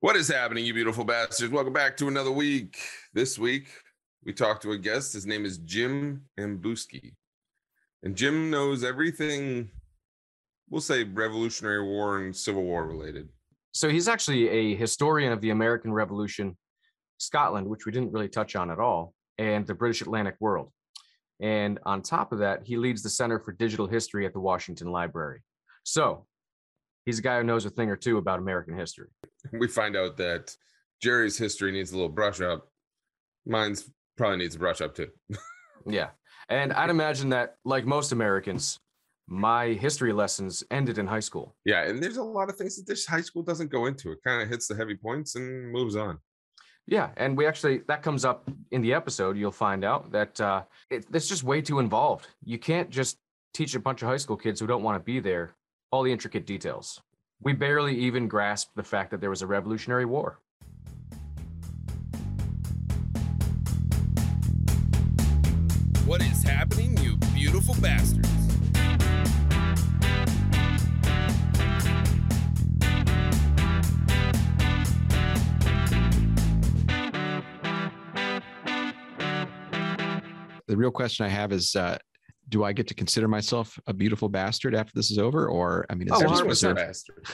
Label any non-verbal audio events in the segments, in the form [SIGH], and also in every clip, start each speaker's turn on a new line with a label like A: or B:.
A: What is happening, you beautiful bastards? Welcome back to another week. This week, we talked to a guest. His name is Jim Ambuske. And Jim knows everything, we'll say Revolutionary War and Civil War related.
B: So he's actually a historian of the American Revolution, Scotland, which we didn't really touch on at all, and the British Atlantic world. And on top of that, he leads the Center for Digital History at the Washington Library. So he's a guy who knows a thing or two about American history. [LAUGHS]
A: We find out that Jerry's history needs a little brush up. Mine's probably needs a brush up too. [LAUGHS]
B: Yeah. And I'd imagine that, like most Americans, my history lessons ended in high school.
A: yeah, and there's a lot of things that this high school doesn't go into. It kind of hits the heavy points and moves on.
B: Yeah, and we actually that comes up in the episode. You'll find out that uh, it, it's just way too involved. You can't just teach a bunch of high school kids who don't want to be there all the intricate details. We barely even grasped the fact that there was a Revolutionary War.
C: What is happening, you beautiful bastards?
D: the real question I have is, uh, do I get to consider myself a beautiful bastard after this is over? Or I mean, is
B: Oh,
D: there
A: a bastard.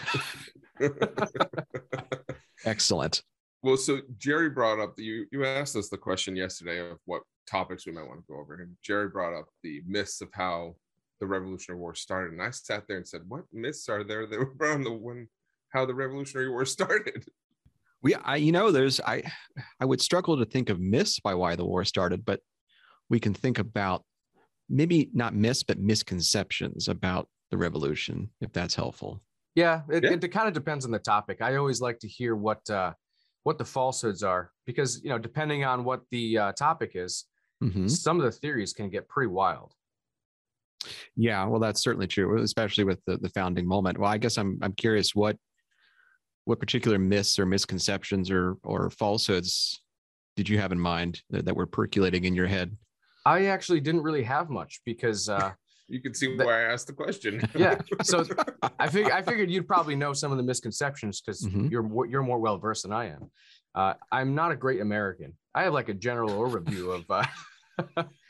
A: [LAUGHS]
D: Excellent.
A: well, so Jerry brought up you you asked us the question yesterday of what topics we might want to go over. And Jerry brought up the myths of how the Revolutionary War started. And I sat there and said, What myths are there that were around the one how the Revolutionary War started?
D: We, I, you know, there's, I, I would struggle to think of myths by why the war started, but we can think about maybe not myths, but misconceptions about the revolution, if that's helpful.
B: Yeah, it,
A: Yeah.
B: it, kind of depends on the topic. I always like to hear what uh, what the falsehoods are because you know depending on what the uh, topic is,
D: Mhm.
B: some of the theories can get pretty wild.
D: Yeah, well, that's certainly true, especially with the, the founding moment. Well, I guess I'm I'm curious what what particular myths or misconceptions or or falsehoods did you have in mind that, that were percolating in your head?
B: I actually didn't really have much because uh, [LAUGHS]
A: You can see
B: That-
A: why I asked the question. [LAUGHS]
B: yeah. So [LAUGHS] I fig- I figured you'd probably know some of the misconceptions because
D: Mhm.
B: you're more, you're more well versed than I am. Uh, I'm not a great American. I have like a general overview of. Uh,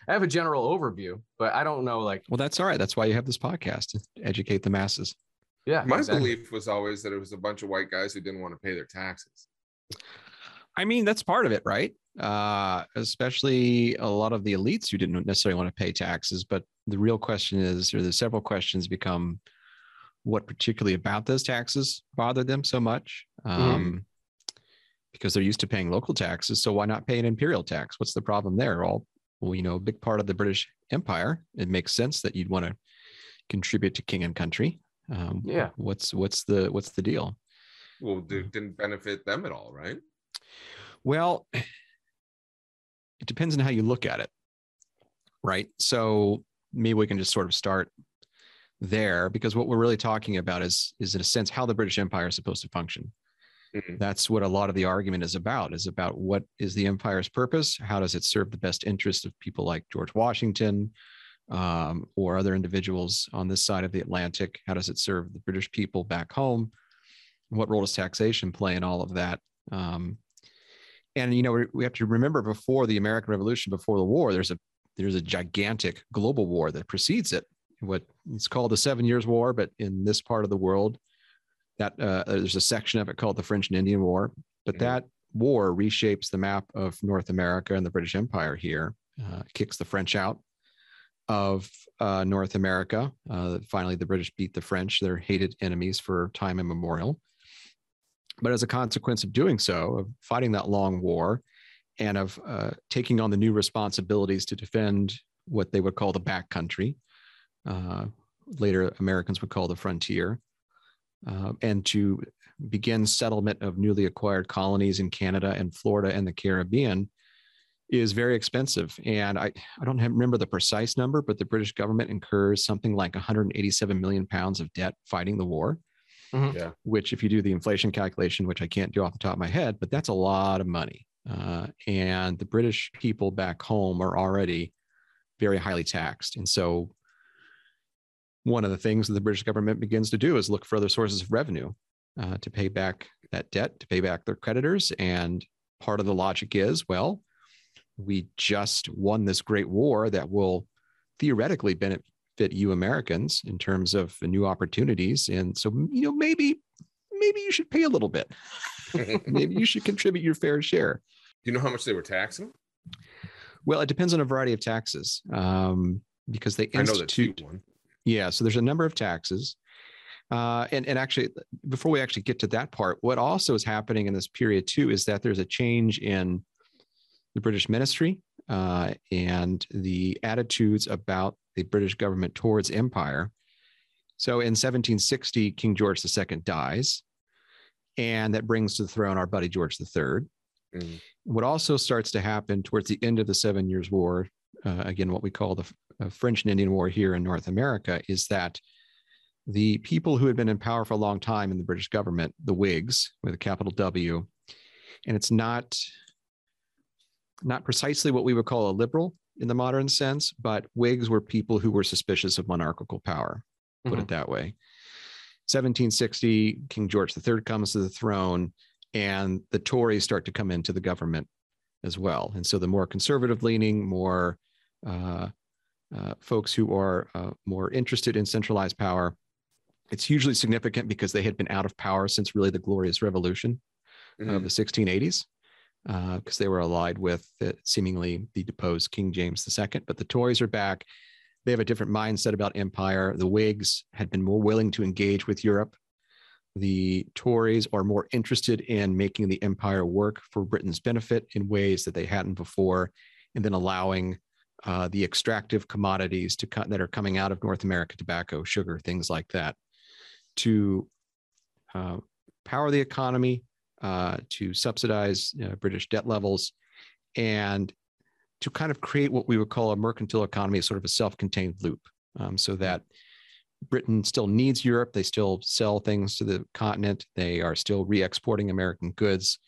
B: I have a general overview, but I don't know like
D: Well, that's all right. That's why you have this podcast to educate the masses.
B: yeah.
A: My
B: exactly.
A: belief was always that it was a bunch of white guys who didn't want to pay their taxes.
D: I mean, that's part of it, right? Uh, especially a lot of the elites who didn't necessarily want to pay taxes. But the real question is, or the several questions become, what particularly about those taxes bothered them so much? Um, Because they're used to paying local taxes, so why not pay an imperial tax? What's the problem there? All well, you know, a big part of the British Empire. It makes sense that you'd want to contribute to king and country. Um,
B: Yeah.
D: What's what's the what's the deal?
A: Well, it didn't benefit them at all, right?
D: Well, it depends on how you look at it, right? So maybe we can just sort of start there because what we're really talking about is is in a sense how the British Empire is supposed to function.
A: Mhm.
D: That's what a lot of the argument is about is about what is the empire's purpose? How does it serve the best interest of people like George Washington um, or other individuals on this side of the Atlantic? How does it serve the British people back home? What role does taxation play in all of that? Um, and you know we, have to remember before the American Revolution, before the war, there's a there's a gigantic global war that precedes it. What it's called the Seven Years' War, but in this part of the world, that uh, there's a section of it called the French and Indian War. But
A: Mhm.
D: that war reshapes the map of North America and the British Empire here, uh, kicks the French out of uh, North America. Uh, finally, the British beat the French, their hated enemies for time immemorial. But as a consequence of doing so, of fighting that long war, and of uh, taking on the new responsibilities to defend what they would call the back country, uh, later Americans would call the frontier, uh, and to begin settlement of newly acquired colonies in Canada and Florida and the Caribbean is very expensive. And I, I don't have, remember the precise number, but the British government incurs something like 187 million pounds of debt fighting the war.
B: Mhm.
A: Yeah.
D: Which, if you do the inflation calculation, which I can't do off the top of my head, but that's a lot of money. Uh, and the British people back home are already very highly taxed. And so one of the things that the British government begins to do is look for other sources of revenue. uh, to pay back that debt, to pay back their creditors. And part of the logic is, well, we just won this great war that will theoretically benefit you Americans in terms of new opportunities. And so, you know, maybe, maybe you should pay a little bit. [LAUGHS] maybe you should contribute your fair share.
A: Do you know how much they were taxing?
D: Well, it depends on a variety of taxes um, because they institute.
A: I know the one.
D: Yeah, so there's a number of taxes. Uh, and, and actually, before we actually get to that part, what also is happening in this period too is that there's a change in the British ministry uh, and the attitudes about the British government towards empire. So in 1760, King George II dies, and that brings to the throne our buddy George III. Mm. What also starts to happen towards the end of the Seven Years' War, uh, again, what we call the uh, French and Indian War here in North America, is that the people who had been in power for a long time in the British government, the Whigs with a capital W, and it's not not precisely what we would call a liberal in the modern sense, but Whigs were people who were suspicious of monarchical power, put mm-hmm. it that way. 1760, King George III comes to the throne, and the Tories start to come into the government as well. And so the more conservative leaning, more uh, uh, folks who are uh, more interested in centralized power it's hugely significant because they had been out of power since really the Glorious Revolution mm-hmm. of the 1680s, because uh, they were allied with seemingly the deposed King James II. But the Tories are back. They have a different mindset about empire. The Whigs had been more willing to engage with Europe. The Tories are more interested in making the empire work for Britain's benefit in ways that they hadn't before, and then allowing uh, the extractive commodities to cut that are coming out of North America, tobacco, sugar, things like that, to uh, power the economy, uh, to subsidize uh, British debt levels, and to kind of create what we would call a mercantile economy, sort of a self contained loop, um, so that Britain still needs Europe. They still sell things to the continent. They are still re exporting American goods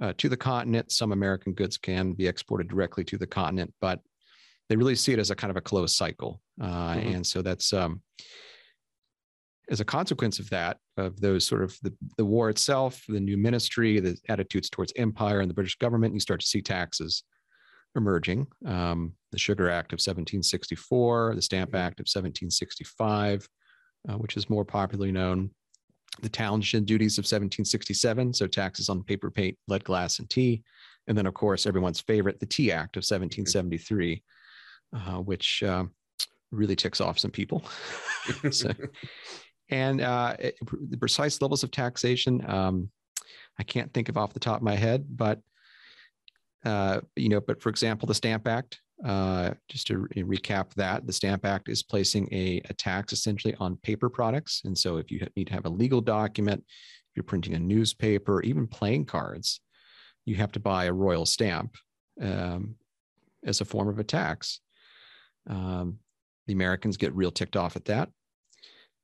D: uh, to the continent. Some American goods can be exported directly to the continent, but they really see it as a kind of a closed cycle. Uh, mm-hmm. And so that's, um, as a consequence of that, of those sort of the, the war itself, the new ministry, the attitudes towards empire and the British government, you start to see taxes emerging. Um, the Sugar Act of 1764, the Stamp Act of 1765, uh, which is more popularly known, the Townshend duties of 1767, so taxes on paper, paint, lead glass, and tea. And then, of course, everyone's favorite, the Tea Act of 1773, uh, which uh, really ticks off some people. [LAUGHS] so, and uh, it, the precise levels of taxation, um, I can't think of off the top of my head, but uh, you know, but for example, the Stamp Act. Uh, just to re- recap that, the Stamp Act is placing a, a tax essentially on paper products, and so if you need to have a legal document, if you're printing a newspaper, even playing cards, you have to buy a royal stamp um, as a form of a tax. Um, the Americans get real ticked off at that.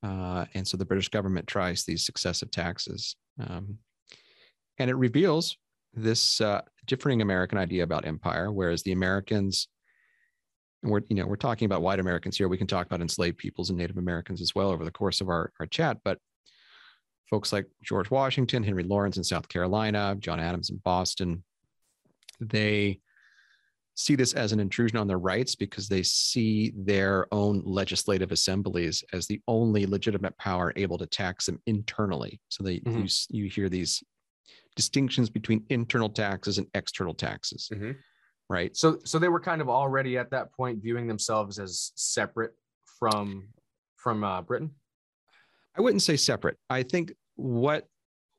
D: Uh, and so the British government tries these successive taxes. Um, and it reveals this uh, differing American idea about empire, whereas the Americans, we're, you know, we're talking about white Americans here. We can talk about enslaved peoples and Native Americans as well over the course of our, our chat, but folks like George Washington, Henry Laurens in South Carolina, John Adams in Boston, they see this as an intrusion on their rights because they see their own legislative assemblies as the only legitimate power able to tax them internally. So they mm-hmm. you, you hear these distinctions between internal taxes and external taxes. Mm-hmm. Right.
B: So so they were kind of already at that point viewing themselves as separate from from uh, Britain.
D: I wouldn't say separate. I think what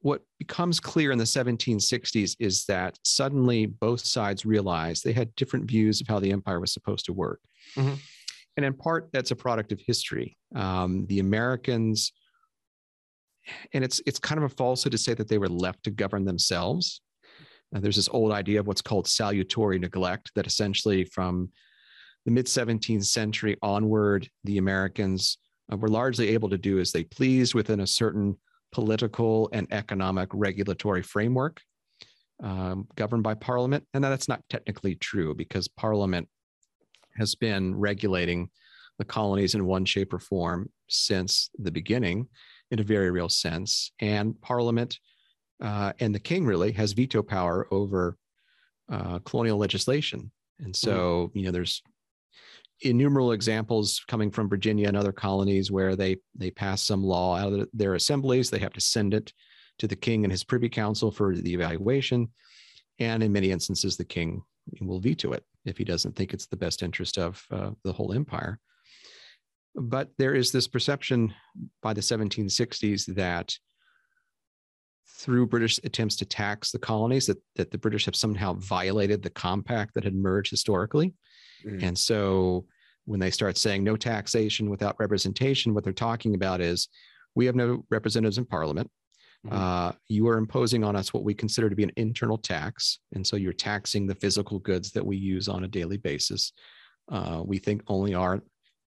D: what becomes clear in the 1760s is that suddenly both sides realized they had different views of how the empire was supposed to work. Mm-hmm. And in part, that's a product of history. Um, the Americans, and it's it's kind of a falsehood to say that they were left to govern themselves. Uh, there's this old idea of what's called salutary neglect, that essentially from the mid 17th century onward, the Americans uh, were largely able to do as they pleased within a certain political and economic regulatory framework um, governed by Parliament. And that's not technically true because Parliament has been regulating the colonies in one shape or form since the beginning. in a very real sense. And Parliament uh, and the king really has veto power over uh, colonial legislation. And so, you know, there's innumerable examples coming from Virginia and other colonies where they they pass some law out of their assemblies. They have to send it to the king and his privy council for the evaluation. And in many instances, the king will veto it if he doesn't think it's the best interest of uh, the whole empire. But there is this perception by the 1760s that through British attempts to tax the colonies, that, that the British have somehow violated the compact that had merged historically. Mm. And so when they start saying no taxation without representation, what they're talking about is we have no representatives in parliament. Mm-hmm. Uh, you are imposing on us what we consider to be an internal tax. And so you're taxing the physical goods that we use on a daily basis. Uh, we think only our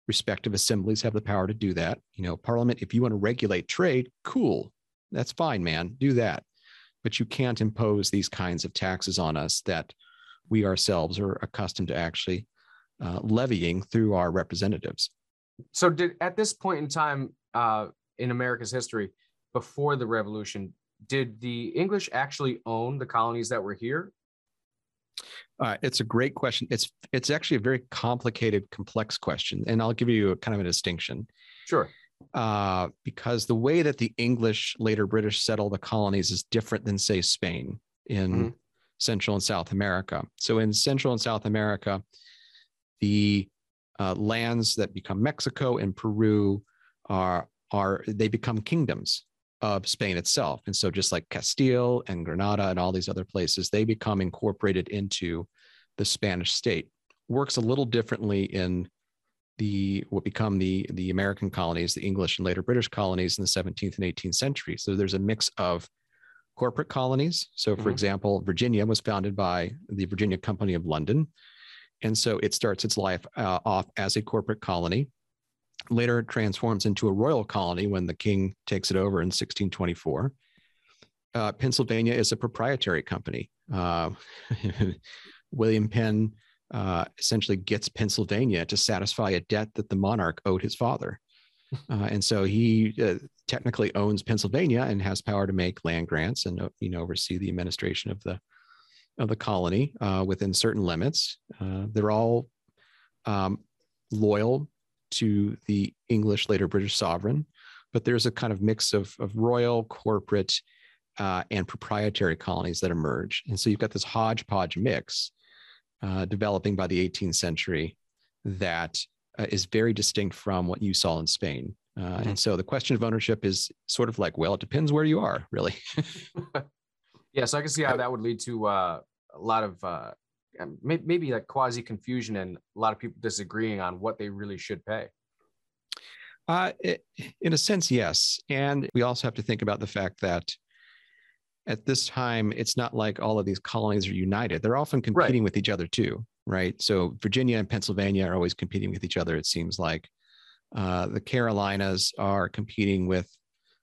D: respective assemblies have the power to do that. You know, Parliament, if you want to regulate trade, cool. That's fine, man. Do that. But you can't impose these kinds of taxes on us that we ourselves are accustomed to actually uh, levying through our representatives.
B: So, did at this point in time uh, in America's history, before the revolution, did the English actually own the colonies that were here?
D: Uh, it's a great question. It's it's actually a very complicated, complex question, and I'll give you a kind of a distinction.
B: Sure.
D: Uh, because the way that the English, later British, settle the colonies is different than, say, Spain in mm-hmm. Central and South America. So in Central and South America, the uh, lands that become Mexico and Peru are are they become kingdoms of Spain itself. And so just like Castile and Granada and all these other places, they become incorporated into the Spanish state. Works a little differently in the what become the the American colonies, the English and later British colonies in the 17th and 18th century. So there's a mix of corporate colonies. So for mm-hmm. example, Virginia was founded by the Virginia Company of London. And so it starts its life uh, off as a corporate colony later it transforms into a royal colony when the king takes it over in 1624. Uh, Pennsylvania is a proprietary company. Uh, [LAUGHS] William Penn uh, essentially gets Pennsylvania to satisfy a debt that the monarch owed his father. [LAUGHS] Uh, and so he uh, technically owns Pennsylvania and has power to make land grants and uh, you know oversee the administration of the of the colony within certain limits. they're all um, loyal to the English, later British sovereign, but there's a kind of mix of, of royal, corporate, uh, and proprietary colonies that emerge. And so you've got this hodgepodge mix uh, developing by the 18th century that uh, is very distinct from what you saw in Spain. Uh, mm-hmm. And so the question of ownership is sort of like, well, it depends where you are, really. [LAUGHS]
B: yeah, so I can see how that would lead to uh, a lot of uh, um, maybe like quasi confusion and a lot of people disagreeing on what they really should pay.
D: Uh, it, in a sense, yes. And we also have to think about the fact that at this time, it's not like all of these colonies are united. They're often competing right. with each other too, right? So Virginia and Pennsylvania are always competing with each other, it seems like. Uh, the Carolinas are competing with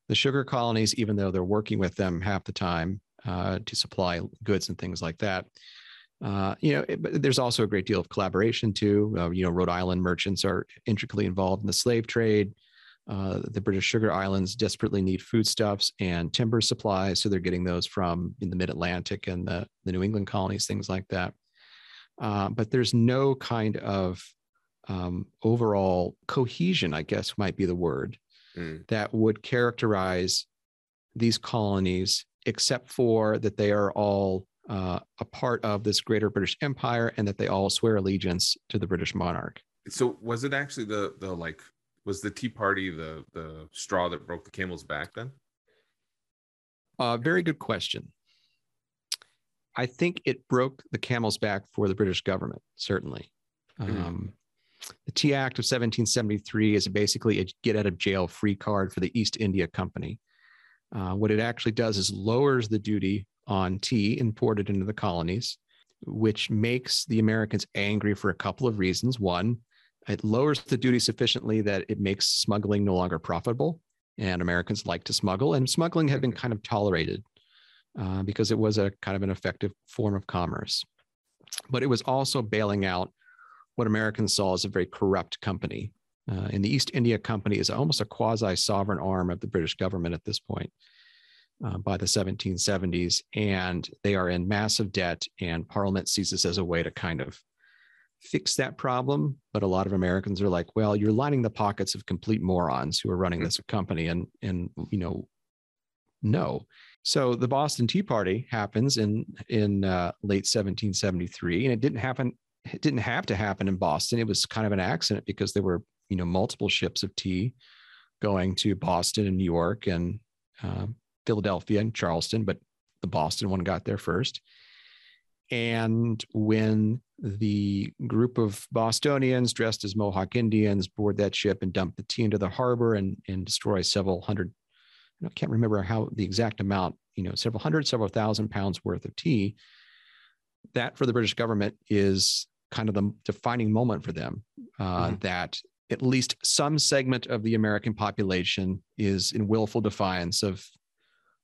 D: the sugar colonies, even though they're working with them half the time uh, to supply goods and things like that. Uh, you know, it, there's also a great deal of collaboration too. Uh, you know, Rhode Island merchants are intricately involved in the slave trade. Uh, the British Sugar Islands desperately need foodstuffs and timber supplies, so they're getting those from in the Mid Atlantic and the, the New England colonies, things like that. Uh, but there's no kind of um, overall cohesion, I guess might be the word, mm. that would characterize these colonies, except for that they are all uh, a part of this greater British Empire and that they all swear allegiance to the British monarch.
A: So was it actually the the like was the Tea Party the the straw that broke the camel's back then?
D: Uh, very good question. I think it broke the camel's back for the British government, certainly. Mm-hmm. Um, the Tea Act of 1773 is basically a get out of jail free card for the East India Company. Uh, what it actually does is lowers the duty on tea imported into the colonies, which makes the Americans angry for a couple of reasons. One, it lowers the duty sufficiently that it makes smuggling no longer profitable, and Americans like to smuggle, and smuggling had been kind of tolerated uh, because it was a kind of an effective form of commerce. But it was also bailing out what Americans saw as a very corrupt company. Uh, and the East India Company is almost a quasi sovereign arm of the British government at this point uh, by the 1770s. And they are in massive debt, and Parliament sees this as a way to kind of fix that problem. But a lot of Americans are like, well, you're lining the pockets of complete morons who are running this company. And, and you know, no. So the Boston Tea Party happens in in uh, late 1773, and it didn't happen. It didn't have to happen in Boston. It was kind of an accident because there were you know multiple ships of tea going to Boston and New York and uh, Philadelphia and Charleston, but the Boston one got there first. And when the group of Bostonians dressed as Mohawk Indians board that ship and dump the tea into the harbor and, and destroy several hundred I can't remember how the exact amount, you know, several hundred, several thousand pounds worth of tea. That for the British government is kind of the defining moment for them uh, mm-hmm. that at least some segment of the American population is in willful defiance of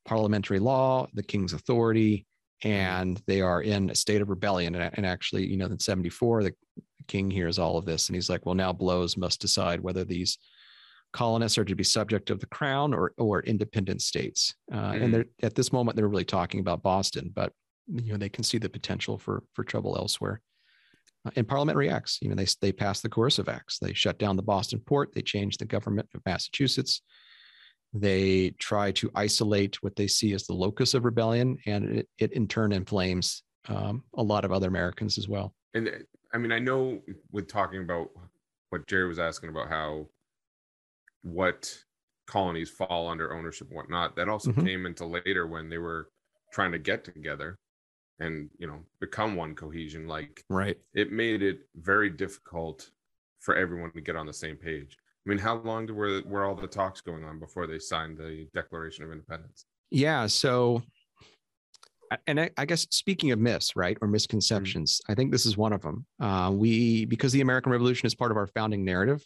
D: parliamentary law, the king's authority. And they are in a state of rebellion. And, and actually, you know, in 74, the king hears all of this and he's like, well, now blows must decide whether these colonists are to be subject of the crown or or independent states. Uh, mm. And they're, at this moment, they're really talking about Boston, but you know they can see the potential for for trouble elsewhere. Uh, and Parliament reacts. You know they they pass the coercive acts. They shut down the Boston port. They change the government of Massachusetts. They try to isolate what they see as the locus of rebellion, and it, it in turn inflames um, a lot of other Americans as well.
A: And I mean, I know with talking about what Jerry was asking about how what colonies fall under ownership and whatnot. That also mm-hmm. came into later when they were trying to get together and you know become one cohesion. Like
D: right,
A: it made it very difficult for everyone to get on the same page. I mean, how long were were all the talks going on before they signed the Declaration of Independence?
D: Yeah, so and I, I, guess speaking of myths, right, or misconceptions, mm-hmm. I think this is one of them. Uh, we because the American Revolution is part of our founding narrative.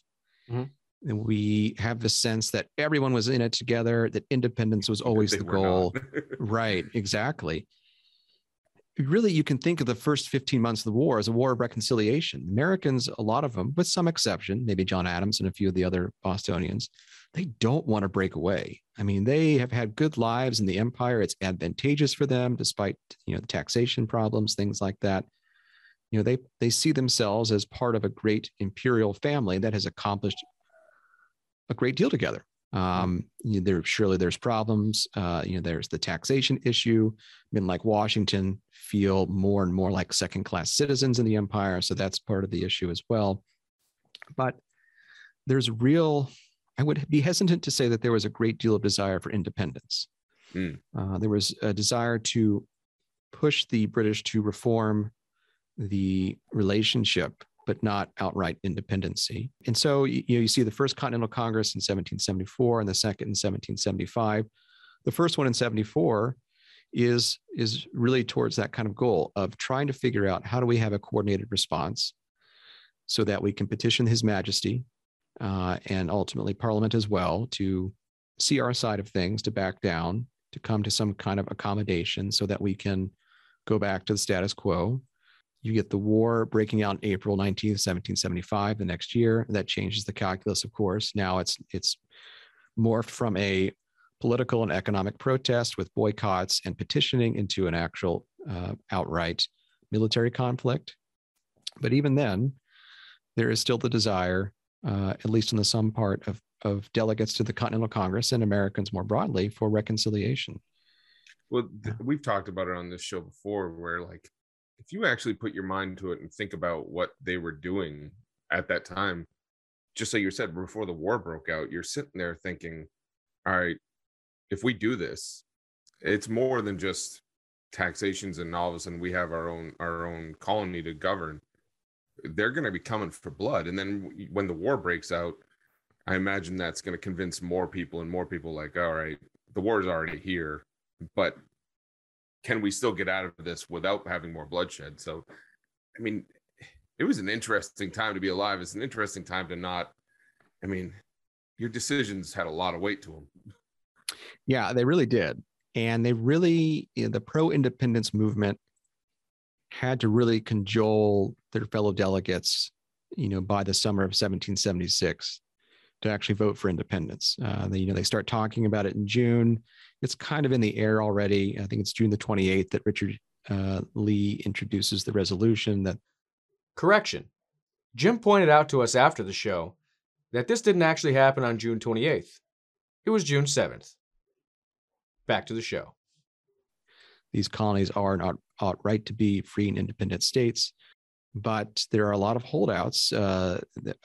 D: Mm-hmm. And we have the sense that everyone was in it together, that independence was [LAUGHS] always the goal. [LAUGHS] right, exactly. Really, you can think of the first 15 months of the war as a war of reconciliation. Americans, a lot of them, with some exception, maybe John Adams and a few of the other Bostonians, they don't want to break away. I mean, they have had good lives in the empire. It's advantageous for them, despite you know the taxation problems, things like that you know they they see themselves as part of a great imperial family that has accomplished a great deal together. Um, you know, there surely there's problems. Uh, you know, there's the taxation issue. Men like Washington feel more and more like second class citizens in the empire, so that's part of the issue as well. But there's real. I would be hesitant to say that there was a great deal of desire for independence. Mm. Uh, there was a desire to push the British to reform the relationship but not outright independency. And so you, know, you see the first Continental Congress in 1774 and the second in 1775. The first one in 74 is is really towards that kind of goal of trying to figure out how do we have a coordinated response so that we can petition His Majesty uh, and ultimately Parliament as well to see our side of things, to back down, to come to some kind of accommodation so that we can go back to the status quo you get the war breaking out in April 19th, 1775, the next year. That changes the calculus, of course. Now it's it's morphed from a political and economic protest with boycotts and petitioning into an actual uh, outright military conflict. But even then, there is still the desire, uh, at least in the some part of, of delegates to the Continental Congress and Americans more broadly, for reconciliation.
A: Well, th- we've talked about it on this show before, where like if you actually put your mind to it and think about what they were doing at that time, just like you said before the war broke out, you're sitting there thinking, all right, if we do this, it's more than just taxations and all of a sudden we have our own our own colony to govern. They're going to be coming for blood, and then when the war breaks out, I imagine that's going to convince more people and more people like, all right, the war is already here, but can we still get out of this without having more bloodshed? So, I mean, it was an interesting time to be alive. It's an interesting time to not. I mean, your decisions had a lot of weight to them.
D: Yeah, they really did, and they really you know, the pro-independence movement had to really cajole their fellow delegates. You know, by the summer of 1776, to actually vote for independence. Uh, they, you know, they start talking about it in June. It's kind of in the air already. I think it's June the 28th that Richard uh, Lee introduces the resolution that.
B: Correction. Jim pointed out to us after the show that this didn't actually happen on June 28th. It was June 7th. Back to the show.
D: These colonies are not outright to be free and independent states but there are a lot of holdouts. Uh,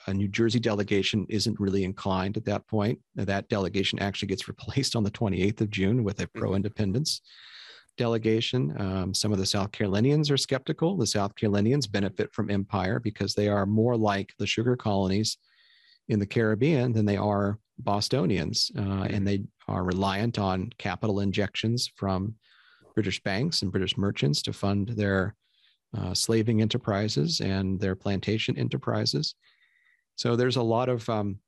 D: a New Jersey delegation isn't really inclined at that point. That delegation actually gets [LAUGHS] replaced on the 28th of June with a mm-hmm. pro independence delegation. Um, some of the South Carolinians are skeptical. The South Carolinians benefit from empire because they are more like the sugar colonies in the Caribbean than they are Bostonians, uh, and mm-hmm. they are reliant on capital injections from British banks and British merchants to fund their uh, slaving enterprises and their plantation enterprises. So there's a lot of um,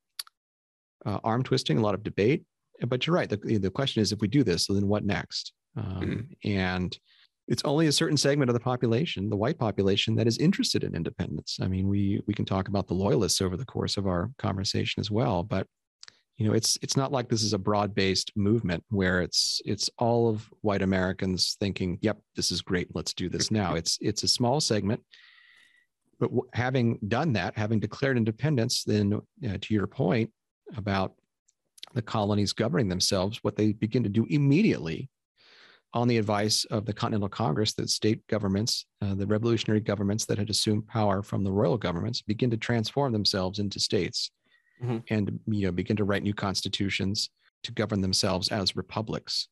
D: uh, arm twisting, a lot of debate. But you're right. The, the question is if we do this, then what next? Um, mm-hmm. And it's only a certain segment of the population, the white population, that is interested in independence. I mean, we we can talk about the loyalists over the course of our conversation as well, but you know it's it's not like this is a broad-based movement where it's it's all of white americans thinking yep this is great let's do this now. It's it's a small segment but w- having done that having declared independence then to your point about the colonies governing themselves what they begin to do immediately on the advice of the continental congress the state governments uh, the revolutionary governments that had assumed power from the royal governments begin to transform themselves into states mm-hmm. and you know begin to write new constitutions to govern themselves as republics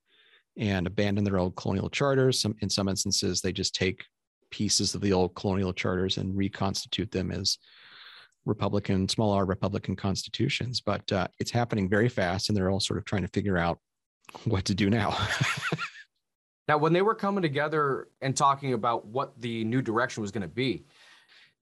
D: and abandon their old colonial charters. Some in some instances, they just take pieces of the old colonial charters and reconstitute them as republican small r republican constitutions but uh, it's happening very fast and they're all sort of trying to figure out what to do now [LAUGHS]
B: now when they were coming together and talking about what the new direction was going to be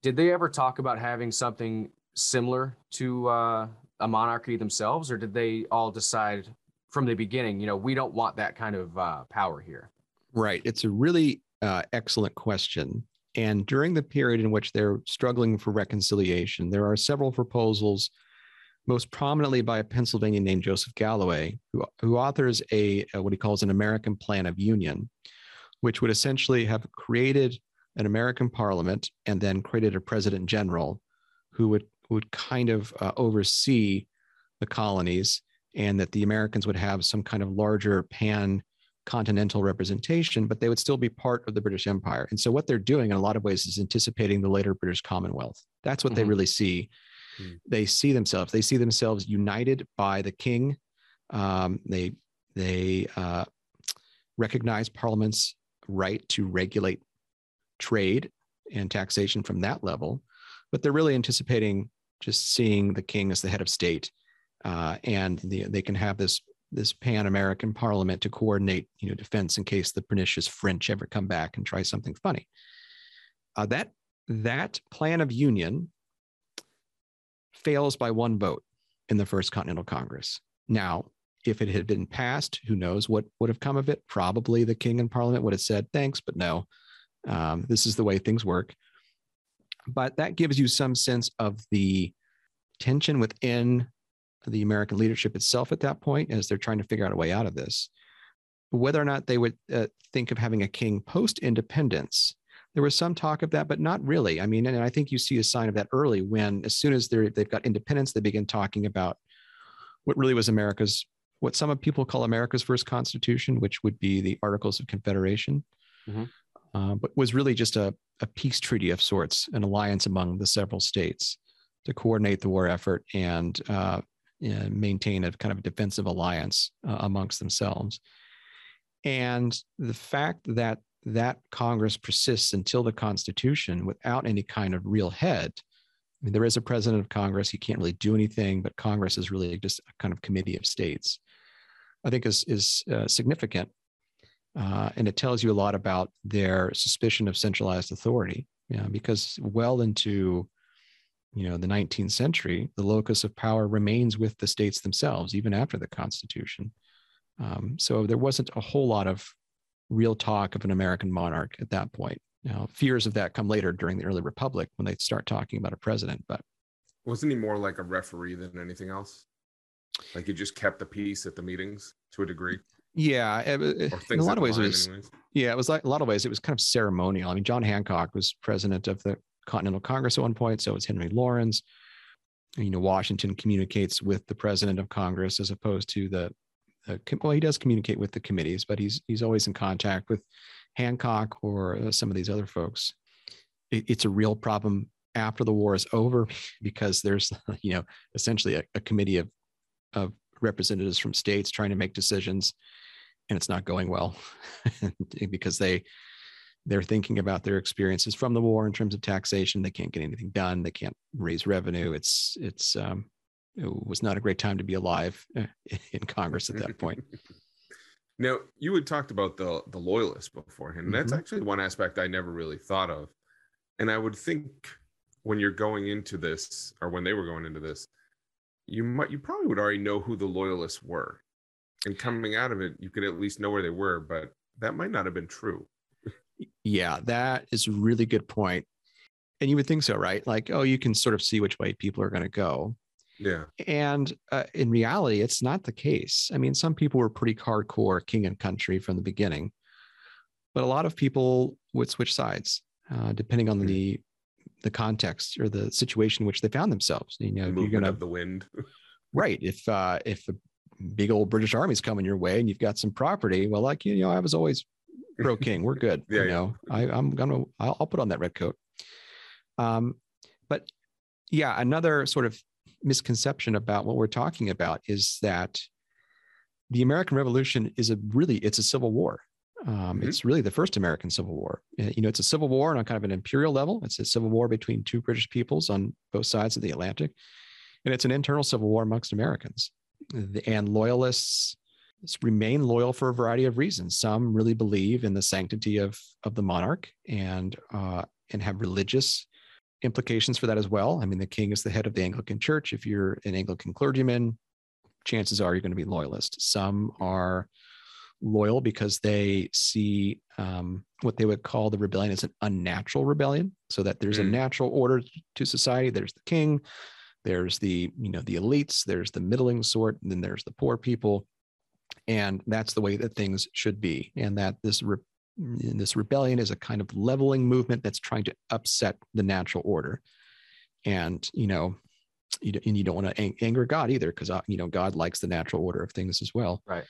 B: did they ever talk about having something similar to uh, a monarchy themselves, or did they all decide from the beginning, you know, we don't want that kind of uh, power here?
D: Right. It's a really uh, excellent question. And during the period in which they're struggling for reconciliation, there are several proposals, most prominently by a Pennsylvanian named Joseph Galloway, who, who authors a, a what he calls an American Plan of Union, which would essentially have created an American parliament and then created a president general who would would kind of uh, oversee the colonies and that the Americans would have some kind of larger pan continental representation, but they would still be part of the British Empire. And so what they're doing in a lot of ways is anticipating the later British Commonwealth. That's what mm-hmm. they really see. Mm-hmm. They see themselves. They see themselves united by the king. Um, they they uh, recognize Parliament's right to regulate trade and taxation from that level, but they're really anticipating just seeing the king as the head of state, uh, and the, they can have this this pan American Parliament to coordinate, you know, defense in case the pernicious French ever come back and try something funny. Uh, that that plan of union fails by one vote in the First Continental Congress. Now, if it had been passed, who knows what would have come of it? Probably the king and parliament would have said thanks, but no, um, this is the way things work but that gives you some sense of the tension within the American leadership itself at that point as they're trying to figure out a way out of this. Whether or not they would uh, think of having a king post independence, there was some talk of that, but not really. I mean, and I think you see a sign of that early when, as soon as they've got independence, they begin talking about what really was America's, what some people call America's first constitution, which would be the Articles of Confederation. Mm-hmm. Uh, but was really just a, a peace treaty of sorts, an alliance among the several states to coordinate the war effort and, uh, and maintain a kind of defensive alliance uh, amongst themselves. And the fact that that Congress persists until the Constitution without any kind of real head. I mean, there is a president of Congress. He can't really do anything, but Congress is really just a kind of committee of states. I think is is uh, significant uh, and it tells you a lot about their suspicion of centralized authority. You know, because well into you know the 19th century, the locus of power remains with the states themselves, even after the Constitution. Um, so there wasn't a whole lot of real talk of an American monarch at that point. Now, fears of that come later during the early republic when they start talking about a president. But
A: Wasn't he more like a referee than anything else? Like he just kept the peace at the meetings to a degree,
D: Yeah, it- it- in a lot of ways, it was.
A: anyways.
D: Yeah, it was like a lot of ways. It was kind of ceremonial. I mean, John Hancock was president of the Continental Congress at one point. So it was Henry Laurens. You know, Washington communicates with the president of Congress as opposed to the, the well, he does communicate with the committees, but he's he's always in contact with Hancock or uh, some of these other folks. It, it's a real problem after the war is over [LAUGHS] because there's [LAUGHS] you know essentially a, a committee of of representatives from states trying to make decisions and it's not going well [LAUGHS] because they they're thinking about their experiences from the war in terms of taxation they can't get anything done they can't raise revenue it's it's um it was not a great time to be alive uh, [LAUGHS] in congress at that point [LAUGHS]
A: Now you had talked about the the loyalists beforehand. And that's
D: Mhm.
A: actually one aspect I never really thought of. And I would think when you're going into this, or when they were going into this, you might you probably would already know who the loyalists were. And coming out of it, you could at least know where they were, but that might not have been true.
D: yeah that is a really good point. and you would think so right like oh you can sort of see which way people are going to go
A: Yeah.
D: And uh, in reality, it's not the case. I mean, some people were pretty hardcore king and country from the beginning, but a lot of people would switch sides uh, depending on the the context or the situation in which they found themselves. You know,
A: The
D: you're gonna
A: of the wind. [LAUGHS]
D: right if uh, if a big old British army's coming your way and you've got some property, well, like you know, I was always pro [LAUGHS] king. We're good.
A: Yeah,
D: you
A: yeah.
D: know, I, I'm gonna I'll, I'll put on that red coat. Um, but yeah, another sort of misconception about what we're talking about is that the American Revolution is a really it's a civil war. Um,
A: Mhm.
D: It's really the first American Civil War. Uh, You know, it's a civil war on kind of an imperial level. It's a civil war between two British peoples on both sides of the Atlantic, and it's an internal civil war amongst Americans. And loyalists remain loyal for a variety of reasons. Some really believe in the sanctity of of the monarch and uh, and have religious implications for that as well. I mean, the king is the head of the Anglican Church. If you're an Anglican clergyman, chances are you're going to be loyalist. Some are loyal because they see um, what they would call the rebellion as an unnatural rebellion, so that there's a
A: Mm.
D: natural order to society. There's the king, there's the you know the elites, there's the middling sort, and then there's the poor people, and that's the way that things should be. And that this re- this rebellion is a kind of leveling movement that's trying to upset the natural order, and you know. You don't, and you don't want to ang- anger God either, because you know God likes the natural order of things as well.
B: Right.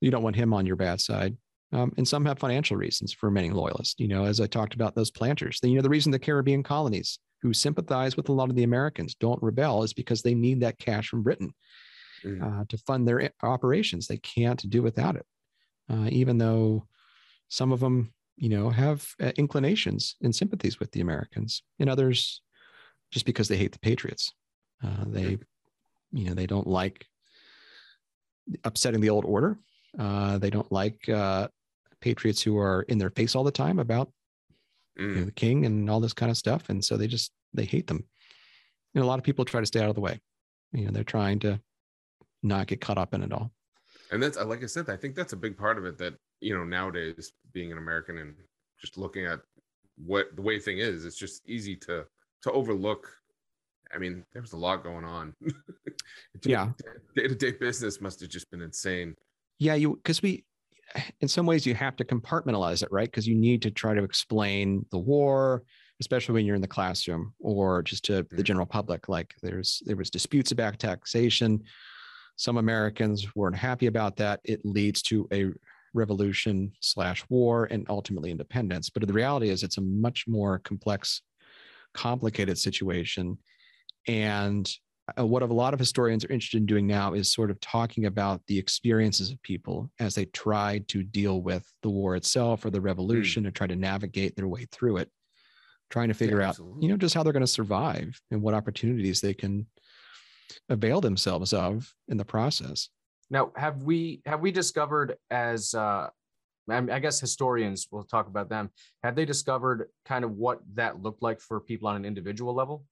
D: You don't want him on your bad side. Um, and some have financial reasons for remaining loyalists. You know, as I talked about those planters, you know, the reason the Caribbean colonies who sympathize with a lot of the Americans don't rebel is because they need that cash from Britain
A: Mm.
D: uh, to fund their operations. They can't do without it, uh, even though some of them, you know, have uh, inclinations and sympathies with the Americans, and others just because they hate the Patriots. Uh, they, you know, they don't like upsetting the old order. Uh, they don't like uh, patriots who are in their face all the time about you know,
A: Mm.
D: the king and all this kind of stuff, and so they just they hate them. And a lot of people try to stay out of the way. You know, they're trying to not get caught up in it all.
A: And that's like I said, I think that's a big part of it that, you know, nowadays being an American and just looking at what the way thing is, it's just easy to to overlook. I mean, there was a lot going on. [LAUGHS]
D: Yeah.
A: Day to day business must have just been insane.
D: Yeah, you because we, [SIGHS] in some ways, you have to compartmentalize it, right? Because you need to try to explain the war, especially when you're in the classroom or just to the
A: Mhm.
D: general public. Like there's there was disputes about taxation. Some Americans weren't happy about that. It leads to a revolution slash war and ultimately independence. But the reality is, it's a much more complex, complicated situation. And what a lot of historians are interested in doing now is sort of talking about the experiences of people as they tried to deal with the war itself or the revolution and try to navigate their way through it, trying to figure out, you know, just how they're going to survive and what opportunities they can avail themselves of in the process.
B: Now, have we have we discovered as uh, I I guess historians will talk about them. Have they discovered kind of what that looked like for people on an individual level?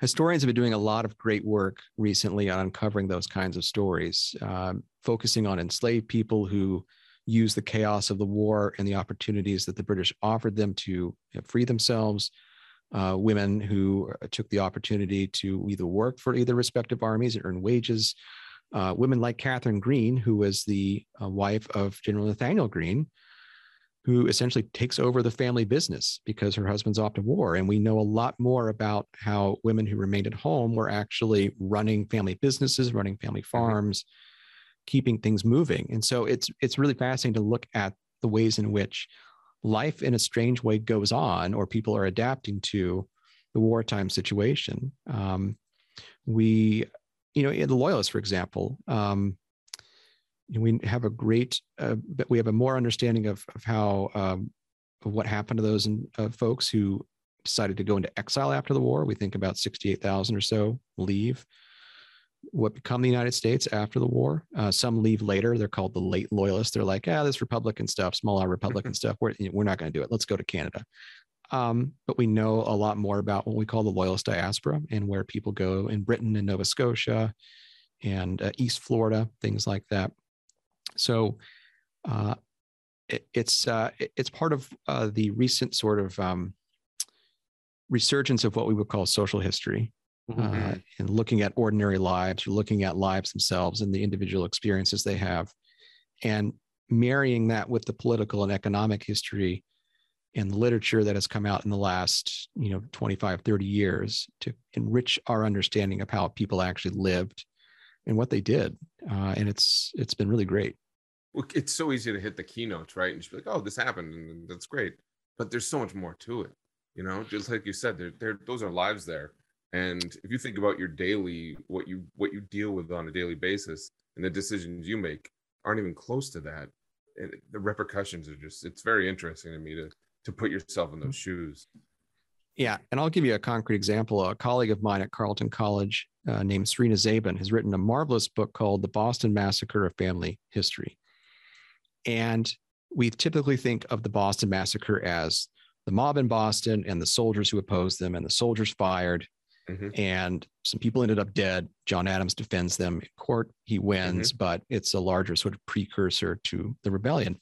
D: Historians have been doing a lot of great work recently on uncovering those kinds of stories, um, focusing on enslaved people who used the chaos of the war and the opportunities that the British offered them to free themselves, uh, women who uh, took the opportunity to either work for either respective armies and earn wages. Uh, women like Catherine Greene, who was the uh, wife of General Nathanael Greene, who essentially takes over the family business because her husband's off to war. And we know a lot more about how women who remained at home were actually running family businesses, running family mm-hmm. farms, keeping things moving. And so it's it's really fascinating to look at the ways in which life in a strange way goes on or people are adapting to the wartime situation. Um, we, you know, the loyalists, for example, um, we have a great, uh, we have a more understanding of, of how, um, of what happened to those uh, folks who decided to go into exile after the war. We think about 68,000 or so leave what become the United States after the war. Uh, some leave later. They're called the late loyalists. They're like, ah, this Republican stuff, small r Republican stuff. We're, we're not going to do it. Let's go to Canada. Um, but we know a lot more about what we call the loyalist diaspora and where people go in Britain and Nova Scotia and uh, East Florida, things like that. So uh, it, it's uh, it's part of uh, the recent sort of um, resurgence of what we would call social history, mm-hmm. uh, and looking at ordinary lives or looking at lives themselves and the individual experiences they have and marrying that with the political and economic history and the literature that has come out in the last you know 25 30 years to enrich our understanding of how people actually lived and what they did uh, and it's it's been really great
A: well, it's so easy to hit the keynotes right? And just be like oh this happened and that's great. But there's so much more to it you know? Just like you said there, there those are lives there. And if you think about your daily what you what you deal with on a daily basis and the decisions you make aren't even close to that. And the repercussions are just it's very interesting to me to to put yourself in those shoes.
D: Yeah and i'll give you a concrete example. A colleague of mine at carleton college uh, named Serena Zabin has written a marvelous book called the boston massacre of family history and we typically think of the boston massacre as the mob in boston and the soldiers who opposed them and the soldiers fired Mm-hmm. And some people ended up dead. John Adams defends them in court. He wins, mm-hmm. but it's a larger sort of precursor to the rebellion.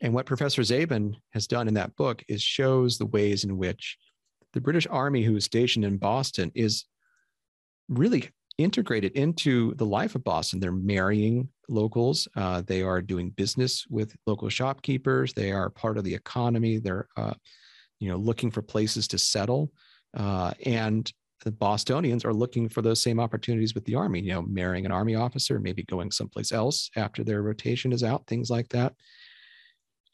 D: And what Professor Zabin has done in that book is shows the ways in which the British Army, who is stationed in Boston, is really integrated into the life of Boston. They're marrying locals. Uh, they are doing business with local shopkeepers. They are part of the economy. They're, uh, you know, looking for places to settle. Uh, and the Bostonians are looking for those same opportunities with the Army, you know, marrying an Army officer, maybe going someplace else after their rotation is out, things like that.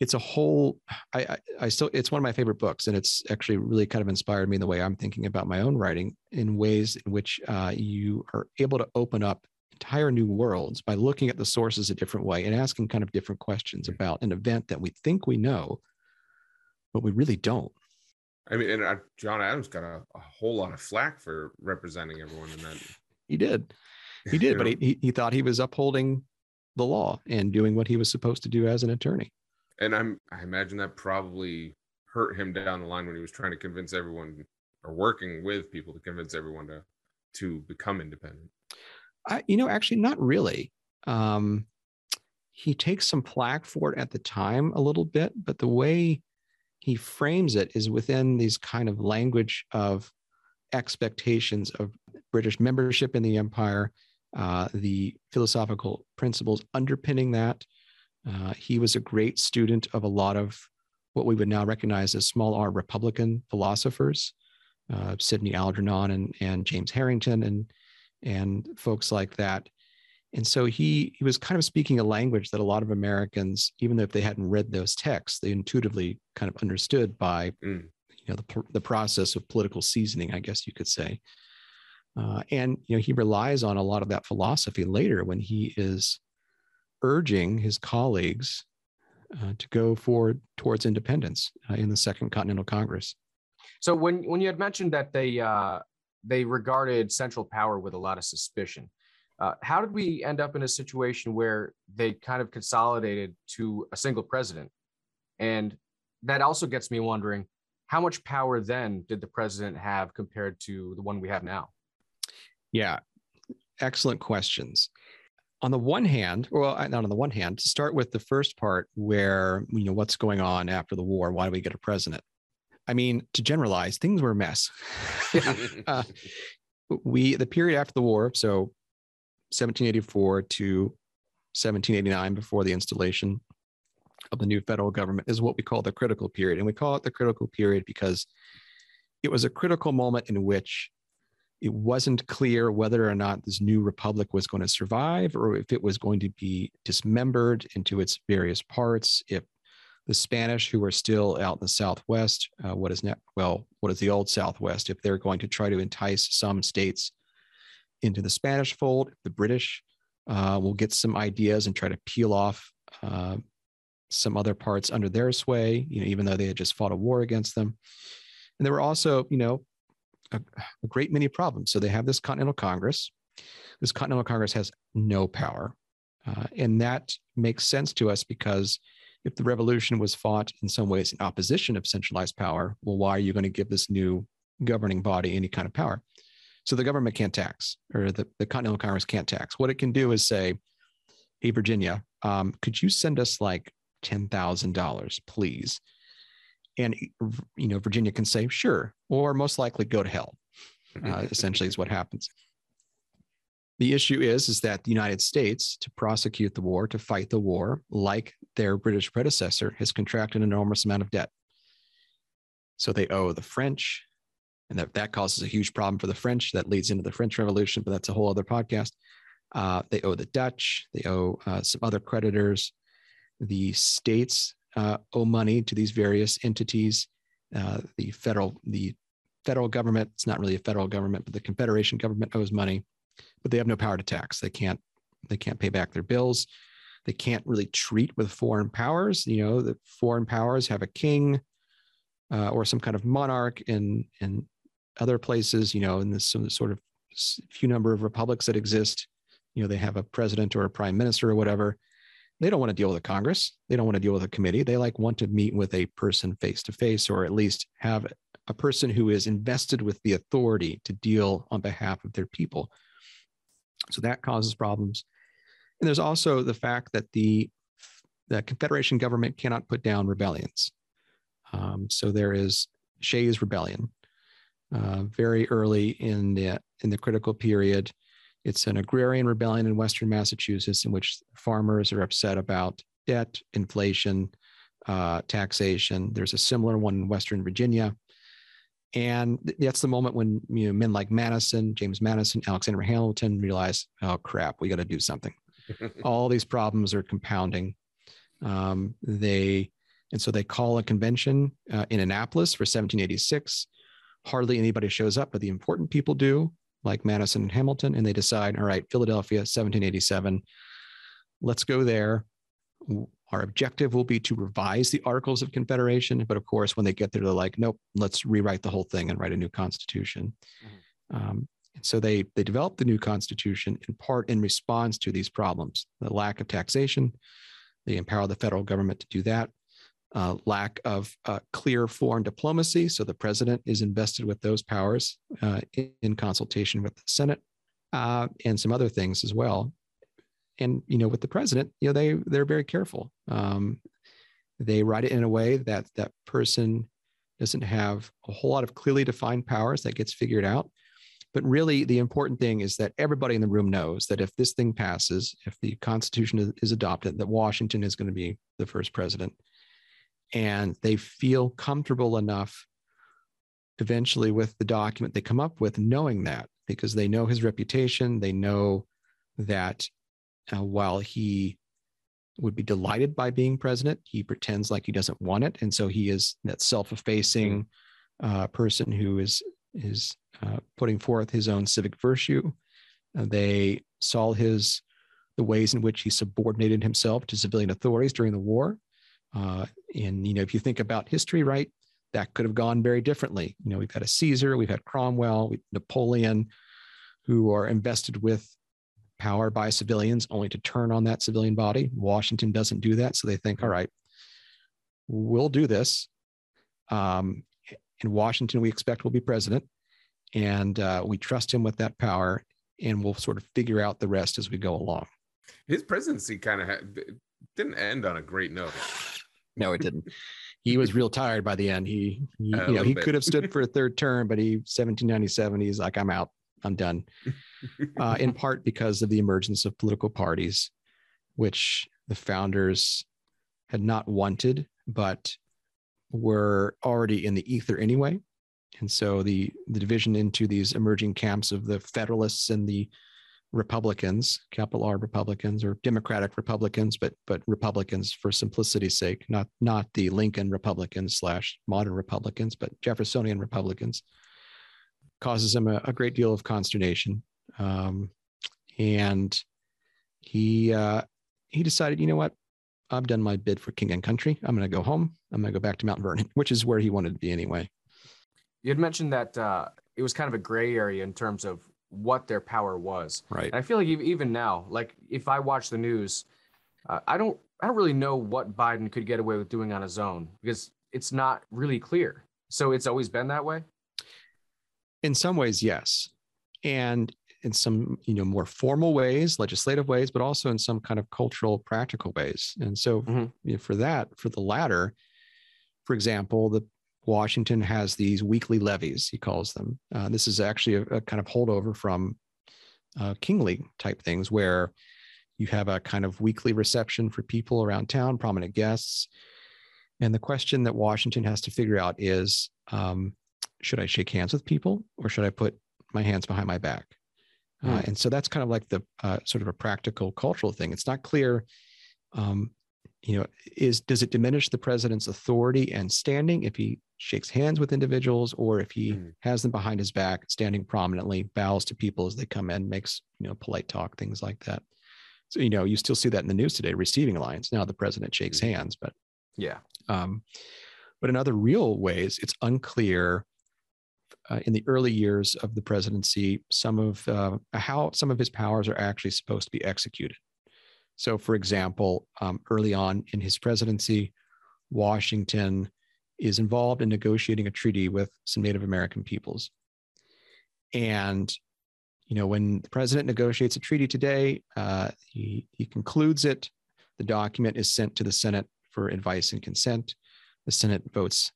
D: It's a whole, I, I, I still, it's one of my favorite books, and it's actually really kind of inspired me in the way I'm thinking about my own writing in ways in which uh, you are able to open up entire new worlds by looking at the sources a different way and asking kind of different questions about an event that we think we know, but we really don't.
A: I mean, and uh, John Adams got a, a, whole lot of flack for representing everyone in that.
D: He did, [LAUGHS] he did, but he, he thought he was upholding the law and doing what he was supposed to do as an attorney.
A: And I'm I imagine that probably hurt him down the line when he was trying to convince everyone or working with people to convince everyone to to become independent.
D: I, you know, actually, not really. Um, he takes some flack for it at the time a little bit, but the way he frames it is within these kind of language of expectations of British membership in the empire, uh, the philosophical principles underpinning that. Uh, he was a great student of a lot of what we would now recognize as small r Republican philosophers, uh, Sidney Algernon and, and James Harrington and, and folks like that. And so he he was kind of speaking a language that a lot of Americans, even if they hadn't read those texts, they intuitively kind of understood by mm. you know the the process of political seasoning, I guess you could say. Uh, and you know he relies on a lot of that philosophy later when he is urging his colleagues uh, to go forward towards independence uh, in the Second Continental Congress.
B: So when when you had mentioned that they uh, they regarded central power with a lot of suspicion, uh, how did we end up in a situation where they kind of consolidated to a single president? And that also gets me wondering how much power then did the president have compared to the one we have now?
D: Yeah, excellent questions. On the one hand, well, not on the one hand, to start with the first part where, you know, what's going on after the war? Why do we get a president? I mean, to generalize, things were a mess. [LAUGHS] [LAUGHS] uh, we the period after the war, so 1784 to 1789, before the installation of the new federal government, is what we call the critical period, and we call it the critical period because it was a critical moment in which it wasn't clear whether or not this new republic was going to survive or if it was going to be dismembered into its various parts. If the spanish who are still out in the southwest uh, what is now well what is the old southwest if they're going to try to entice some states into the spanish fold the british uh, will get some ideas and try to peel off uh, some other parts under their sway you know even though they had just fought a war against them. And there were also you know a, a great many problems. So they have this Continental Congress. This Continental Congress has no power. Uh, and that makes sense to us because if the revolution was fought in some ways in opposition of centralized power, well, why are you going to give this new governing body any kind of power? So the government can't tax, or the, the Continental Congress can't tax. What it can do is say, hey, Virginia, um, could you send us like $10,000, please? And you know virginia can say sure or most likely go to hell uh, essentially is what happens. The issue is is that the united states to prosecute the war to fight the war like their british predecessor has contracted an enormous amount of debt. So they owe the french and that, that causes a huge problem for the french. That leads into the french revolution but that's a whole other podcast. Uh, they owe the dutch they owe uh, some other creditors. The states uh, owe money to these various entities. Uh, the federal the federal government it's not really a federal government, but the Confederation government owes money, but they have no power to tax. They can't they can't pay back their bills. They can't really treat with foreign powers. You know, the foreign powers have a king uh, or some kind of monarch in in other places. You know, in this sort of few number of republics that exist. You know, they have a president or a prime minister or whatever they don't want to deal with a Congress. They don't want to deal with a committee. They like want to meet with a person face to face, or at least have a person who is invested with the authority to deal on behalf of their people. So that causes problems. And there's also the fact that the, the Confederation government cannot put down rebellions. Um, so there is Shays Rebellion, uh, very early in the in the critical period. It's an agrarian rebellion in Western Massachusetts in which farmers are upset about debt, inflation, uh, taxation. There's a similar one in Western Virginia. And that's the moment when you know, men like Madison, James Madison, Alexander Hamilton realize, oh crap, we got to do something. [LAUGHS] All these problems are compounding. Um, they and so they call a convention uh, in Annapolis for 1786. Hardly anybody shows up, but the important people do like Madison and Hamilton, and they decide, all right, Philadelphia, 1787, let's go there. Our objective will be to revise the Articles of Confederation. But of course, when they get there, they're like, nope, let's rewrite the whole thing and write a new constitution. Mm-hmm. Um, and so they they developed the new constitution in part in response to these problems: the lack of taxation. They empower the federal government to do that uh, lack of uh, clear foreign diplomacy. So the president is invested with those powers uh, in, in, consultation with the Senate uh, and some other things as well. And you know, with the president, you know, they they're very careful. Um, they write it in a way that that person doesn't have a whole lot of clearly defined powers that gets figured out. But really, the important thing is that everybody in the room knows that if this thing passes, if the Constitution is, is adopted, that Washington is going to be the first president and they feel comfortable enough eventually with the document they come up with, knowing that because they know his reputation. They know that uh, while he would be delighted by being president, he pretends like he doesn't want it. And so he is that self effacing uh, person who is, is uh, putting forth his own civic virtue. Uh, they saw his the ways in which he subordinated himself to civilian authorities during the war. Uh, and you know, if you think about history, right, that could have gone very differently. You know, we've had a Caesar, we've had Cromwell, Napoleon, who are invested with power by civilians, only to turn on that civilian body. Washington doesn't do that, so they think, all right, we'll do this. Um, in Washington, we expect will be president, and uh, we trust him with that power, and we'll sort of figure out the rest as we go along.
A: His presidency kind of didn't end on a great note.
D: No, it didn't. he was real tired by the end. He, he you know, he
A: bit.
D: could have stood for a third [LAUGHS] term, but he 1797, he's like, I'm out, I'm done. Uh, in part because of the emergence of political parties, which the founders had not wanted, but were already in the ether anyway. And so the the division into these emerging camps of the Federalists and the Republicans, capital R Republicans or Democratic Republicans, but but Republicans for simplicity's sake, not not the Lincoln Republicans slash modern Republicans, but Jeffersonian Republicans, causes him a, a great deal of consternation. Um, and he uh, he decided, you know what, I've done my bid for king and country. I'm going to go home. I'm going to go back to Mount Vernon, [LAUGHS] which is where he wanted to be anyway.
B: You had mentioned that uh, it was kind of a gray area in terms of what their power was.
D: Right.
B: And I feel like even now, like if I watch the news, uh, I don't I don't really know what Biden could get away with doing on his own because it's not really clear. So it's always been that way.
D: In some ways, yes. And in some, you know, more formal ways, legislative ways, but also in some kind of cultural, practical ways. And so
B: Mhm.
D: you know, for that, for the latter, for example, the Washington has these weekly levees, he calls them. Uh, this is actually a, a kind of holdover from uh, kingly type things where you have a kind of weekly reception for people around town, prominent guests. And the question that Washington has to figure out is um, should I shake hands with people or should I put my hands behind my back? Uh,
B: Hmm.
D: and so that's kind of like the uh, sort of a practical cultural thing. It's not clear, um, you know, is does it diminish the president's authority and standing if he shakes hands with individuals or if he
A: Mhm.
D: has them behind his back, standing prominently, bows to people as they come in, makes you know polite talk, things like that. So you know, you still see that in the news today, receiving lines. Now the president shakes
A: Mhm.
D: hands, but
B: Yeah.
D: um, but in other real ways, it's unclear uh, in the early years of the presidency some of uh, how some of his powers are actually supposed to be executed. So, for example, um, early on in his presidency, Washington is involved in negotiating a treaty with some Native American peoples. And you know, when the president negotiates a treaty today, uh, he he concludes it. The document is sent to the Senate for advice and consent. The Senate votes,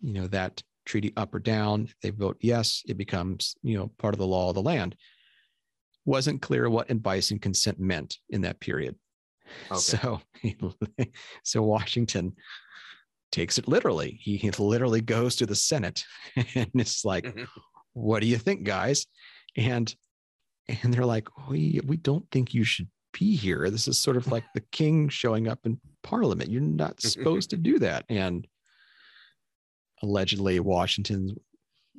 D: you know, that treaty up or down. If they vote yes, it becomes, you know, part of the law of the land. Wasn't clear what advice and consent meant in that period.
B: Okay.
D: So, [LAUGHS] so Washington takes it literally. He, he literally goes to the Senate [LAUGHS] and it's like, mm-hmm. what do you think, guys? And and they're like, we we don't think you should be here. This is sort of like the king showing up in parliament. You're not supposed to do that. And allegedly, Washington,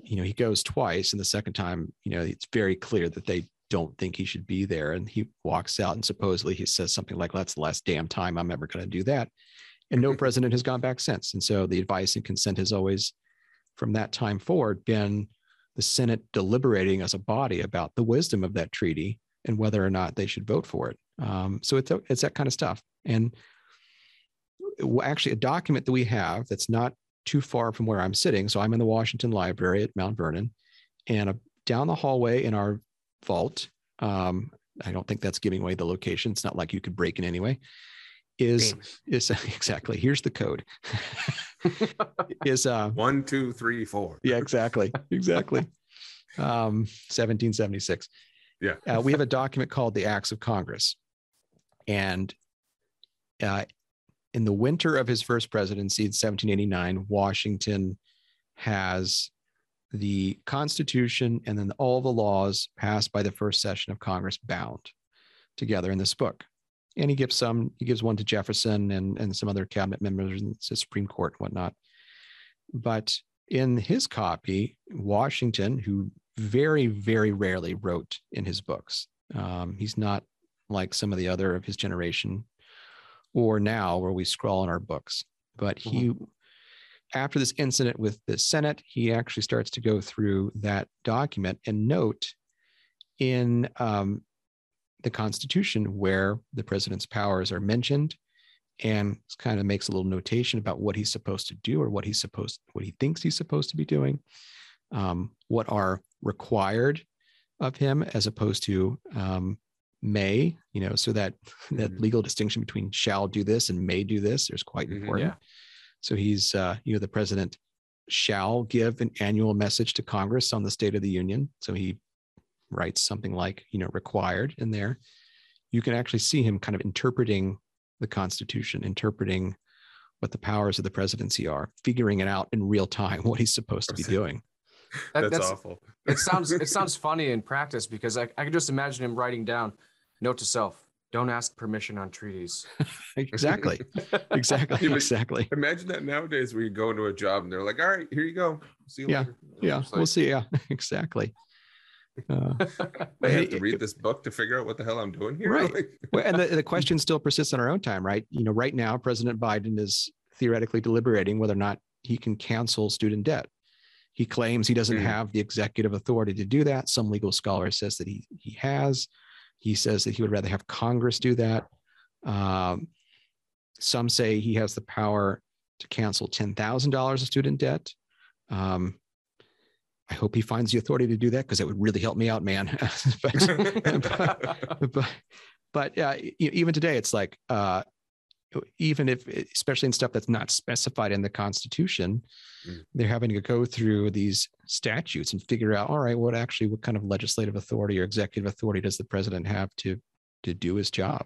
D: you know, he goes twice, and the second time, you know, it's very clear that they don't think he should be there. And he walks out, and supposedly he says something like, "That's the last damn time I'm ever going to do that." And no president has gone back since. And so the advice and consent has always, from that time forward, been the Senate deliberating as a body about the wisdom of that treaty and whether or not they should vote for it. Um, so it's it's that kind of stuff. And actually, a document that we have that's not too far from where I'm sitting. So I'm in the Washington Library at Mount Vernon, and uh down the hallway in our vault. Um, I don't think that's giving away the location. It's not like you could break in anyway. Is is [LAUGHS] exactly here's the code. [LAUGHS] is uh
A: One, two, three, four.
D: yeah, exactly. Exactly. [LAUGHS] Um, 1776.
A: Yeah.
D: Uh, we have a document called the Acts of Congress. And uh, in the winter of his first presidency in 1789, Washington has the Constitution and then all the laws passed by the first session of Congress bound together in this book. And he gives some, he gives one to Jefferson and, and some other cabinet members and the Supreme Court and whatnot. But in his copy, Washington, who very, very rarely wrote in his books, um, he's not like some of the other of his generation or now where we scrawl in our books. But he, after this incident with the Senate, he actually starts to go through that document and note in um, the Constitution where the president's powers are mentioned and kind of makes a little notation about what he's supposed to do or what he's supposed what he thinks he's supposed to be doing um, what are required of him as opposed to um, may you know so that [LAUGHS] that
A: Mhm.
D: legal distinction between shall do this and may do this is quite
A: Mhm.
D: important So he's, uh, you know, the president shall give an annual message to Congress on the State of the Union. So he writes something like, you know, required in there. You can actually see him kind of interpreting the Constitution, interpreting what the powers of the presidency are, figuring it out in real time [LAUGHS] what he's supposed to be doing. [LAUGHS]
B: That-
A: That's,
B: that's-
A: awful. [LAUGHS]
B: It sounds it sounds funny in practice because I, I can just imagine him writing down, note to self, don't ask permission on treaties.
D: Exactly. Exactly.
A: Yeah,
D: exactly.
A: Imagine that nowadays where you go into a job and they're like, all right, here you go. See you
D: Yeah,
A: later.
D: Yeah.
A: It's
D: We'll see. Yeah. Exactly. Uh, [LAUGHS]
A: I have to read this book to figure out what the hell I'm doing here.
D: Right. Well, and the, the [LAUGHS] question still persists in our own time, right? You know, right now, President Biden is theoretically deliberating whether or not he can cancel student debt. He claims he doesn't
A: Hmm.
D: have the executive authority to do that. Some legal scholar says that he he has. He says that he would rather have Congress do that. Um, some say he has the power to cancel ten thousand dollars of student debt. Um, I hope he finds the authority to do that because it would really help me out, man. [LAUGHS] But- but but uh, even today it's like uh, even if especially in stuff that's not specified in the constitution
A: Mm.
D: they're having to go through these statutes and figure out all right what actually what kind of legislative authority or executive authority does the president have to to do his job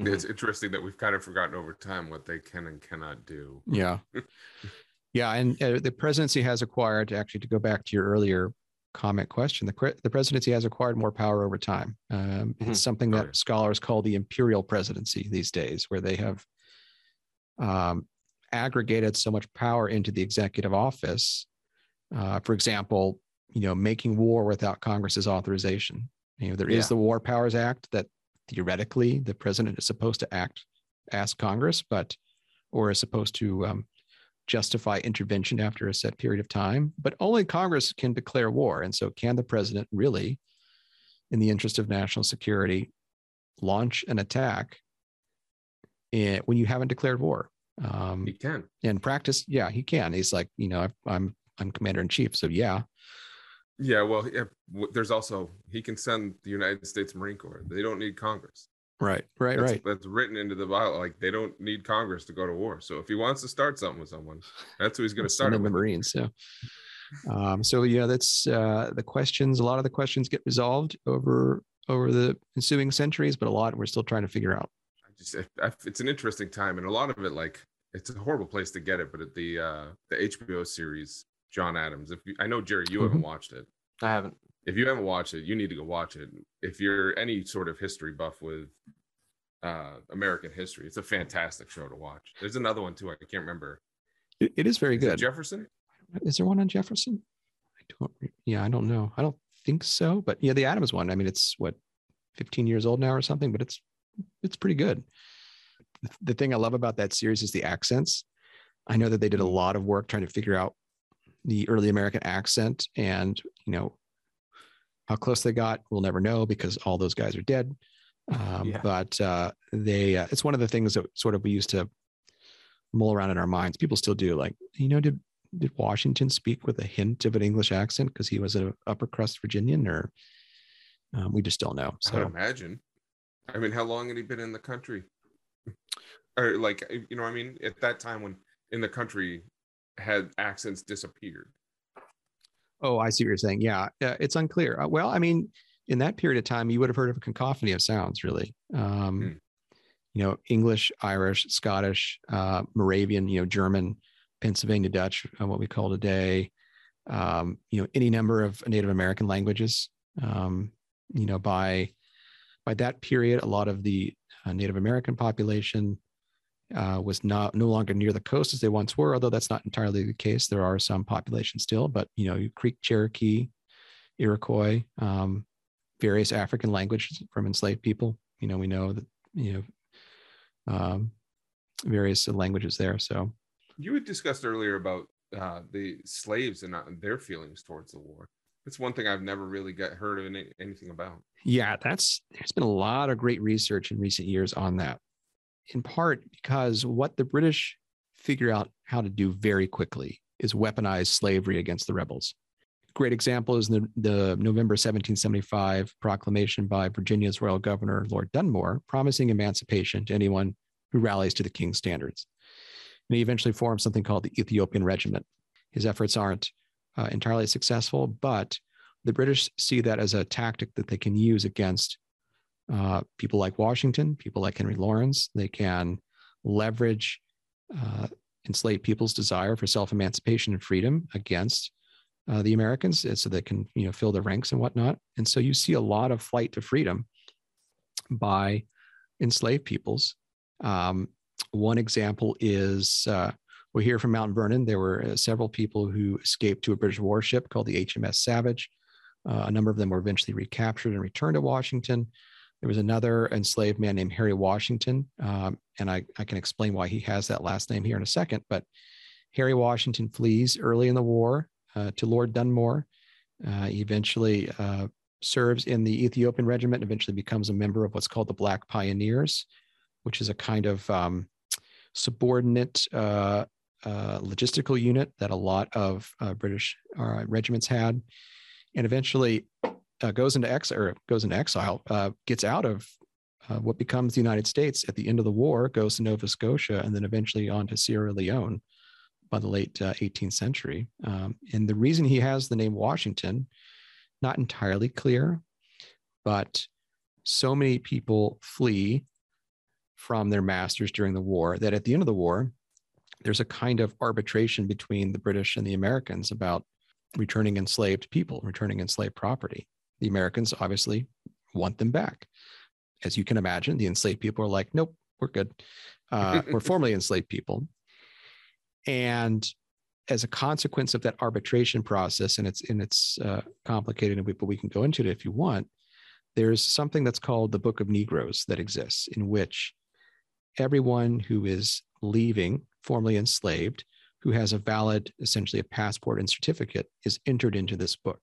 A: it's interesting that we've kind of forgotten over time what they can and cannot do.
D: yeah [LAUGHS] yeah and uh, the presidency has acquired actually to go back to your earlier comment question the, the presidency has acquired more power over time um,
B: Mhm.
D: it's something that scholars call the imperial presidency these days where they have um, aggregated so much power into the executive office uh, for example you know making war without congress's authorization you know there is
B: Yeah.
D: the war powers act that theoretically the president is supposed to act ask congress but or is supposed to um, justify intervention after a set period of time, but only Congress can declare war. And so, can the president really, in the interest of national security, launch an attack eh, when you haven't declared war? Um,
A: He can.
D: in practice, yeah, he can. He's like, you know, I'm I'm commander in chief, so yeah,
A: Yeah, well, w- there's also he can send the United States Marine Corps. They don't need Congress.
D: Right, right,
A: That's,
D: right.
A: That's written into the Bible. Like they don't need Congress to go to war. So if he wants to start something with someone, that's who he's going to start
D: With. the. Marines. So, um, so yeah, that's uh, the questions. A lot of the questions get resolved over over the ensuing centuries, but a lot we're still trying to figure out.
A: I just I, I- it's an interesting time, and a lot of it, like it's a horrible place to get it, but at the uh the HBO series John Adams. If you, I know Jerry, you haven't watched it.
B: I haven't.
A: If you haven't watched it, you need to go watch it. If you're any sort of history buff with uh American history, it's a fantastic show to watch. There's another one too. I can't remember.
D: It, it is very
A: Is
D: good.
A: Jefferson.
D: Is there one on Jefferson? I don't. Yeah, I don't know. I don't think so. But yeah, the Adams one. I mean, it's what 15 years old now or something, but it's it's pretty good. The- The thing I love about that series is the accents. I know that they did a lot of work trying to figure out the early American accent, and you know how close they got. We'll never know because all those guys are dead. Um,
B: Yeah.
D: But uh, they, uh, it's one of the things that sort of we used to mull around in our minds. People still do. Like, you know, did did Washington speak with a hint of an English accent because he was an upper crust Virginian, or um, we just don't know.
A: I
D: So
A: imagine. I mean, how long had he been in the country? or like, you know, I mean, at that time when in the country had accents disappeared.
D: Oh, I see what you're saying. Yeah, uh, it's unclear. Uh, well, I mean, in that period of time, you would have heard of a cacophony of sounds, really. Um,
A: Hmm.
D: You know, English, Irish, Scottish, uh, Moravian, you know, German, Pennsylvania Dutch, uh, what we call today. Um, you know, any number of Native American languages. Um, you know, by by that period, a lot of the uh, Native American population uh, was not no longer near the coast as they once were, although that's not entirely the case. There are some populations still, but you know, Creek Cherokee, Iroquois, um, various African languages from enslaved people. You know, we know that you know um, various languages there. So
A: You had discussed earlier about uh, the slaves and their feelings towards the war. That's one thing I've never really got heard of any, anything about.
D: yeah, that's there's been a lot of great research in recent years on that. In part because what the British figure out how to do very quickly is weaponize slavery against the rebels. Great example is the, the November 1775 proclamation by Virginia's royal governor, Lord Dunmore, promising emancipation to anyone who rallies to the king's standards. And he eventually formed something called the Ethiopian Regiment. His efforts aren't uh, entirely successful, but the British see that as a tactic that they can use against uh, people like Washington, people like Henry Laurens. They can leverage uh, enslaved people's desire for self-emancipation and freedom against uh, the Americans, so they can you know fill their ranks and whatnot. And so you see a lot of flight to freedom by enslaved peoples. Um, one example is uh, we hear from Mount Vernon. There were uh, several people who escaped to a British warship called the HMS Savage. Uh, a number of them were eventually recaptured and returned to Washington. There was another enslaved man named Harry Washington, um, and I, I can explain why he has that last name here in a second. But Harry Washington flees early in the war uh, to Lord Dunmore. Uh, he eventually uh, serves in the Ethiopian regiment, eventually becomes a member of what's called the Black Pioneers, which is a kind of um, subordinate uh, uh, logistical unit that a lot of uh, British regiments had, and eventually uh, goes into exile or goes into exile, uh, gets out of uh, what becomes the United States at the end of the war, goes to Nova Scotia, and then eventually on to Sierra Leone by the late 18th uh, century. Um, and the reason he has the name Washington, not entirely clear, but so many people flee from their masters during the war that at the end of the war, there's a kind of arbitration between the British and the Americans about returning enslaved people, returning enslaved property. The Americans obviously want them back. As you can imagine, the enslaved people are like, nope, we're good. Uh, [LAUGHS] we're formerly enslaved people. And as a consequence of that arbitration process, and it's and it's uh, complicated, but we can go into it if you want. There's something that's called the Book of Negroes that exists, in which everyone who is leaving, formerly enslaved, who has a valid, essentially a passport and certificate, is entered into this book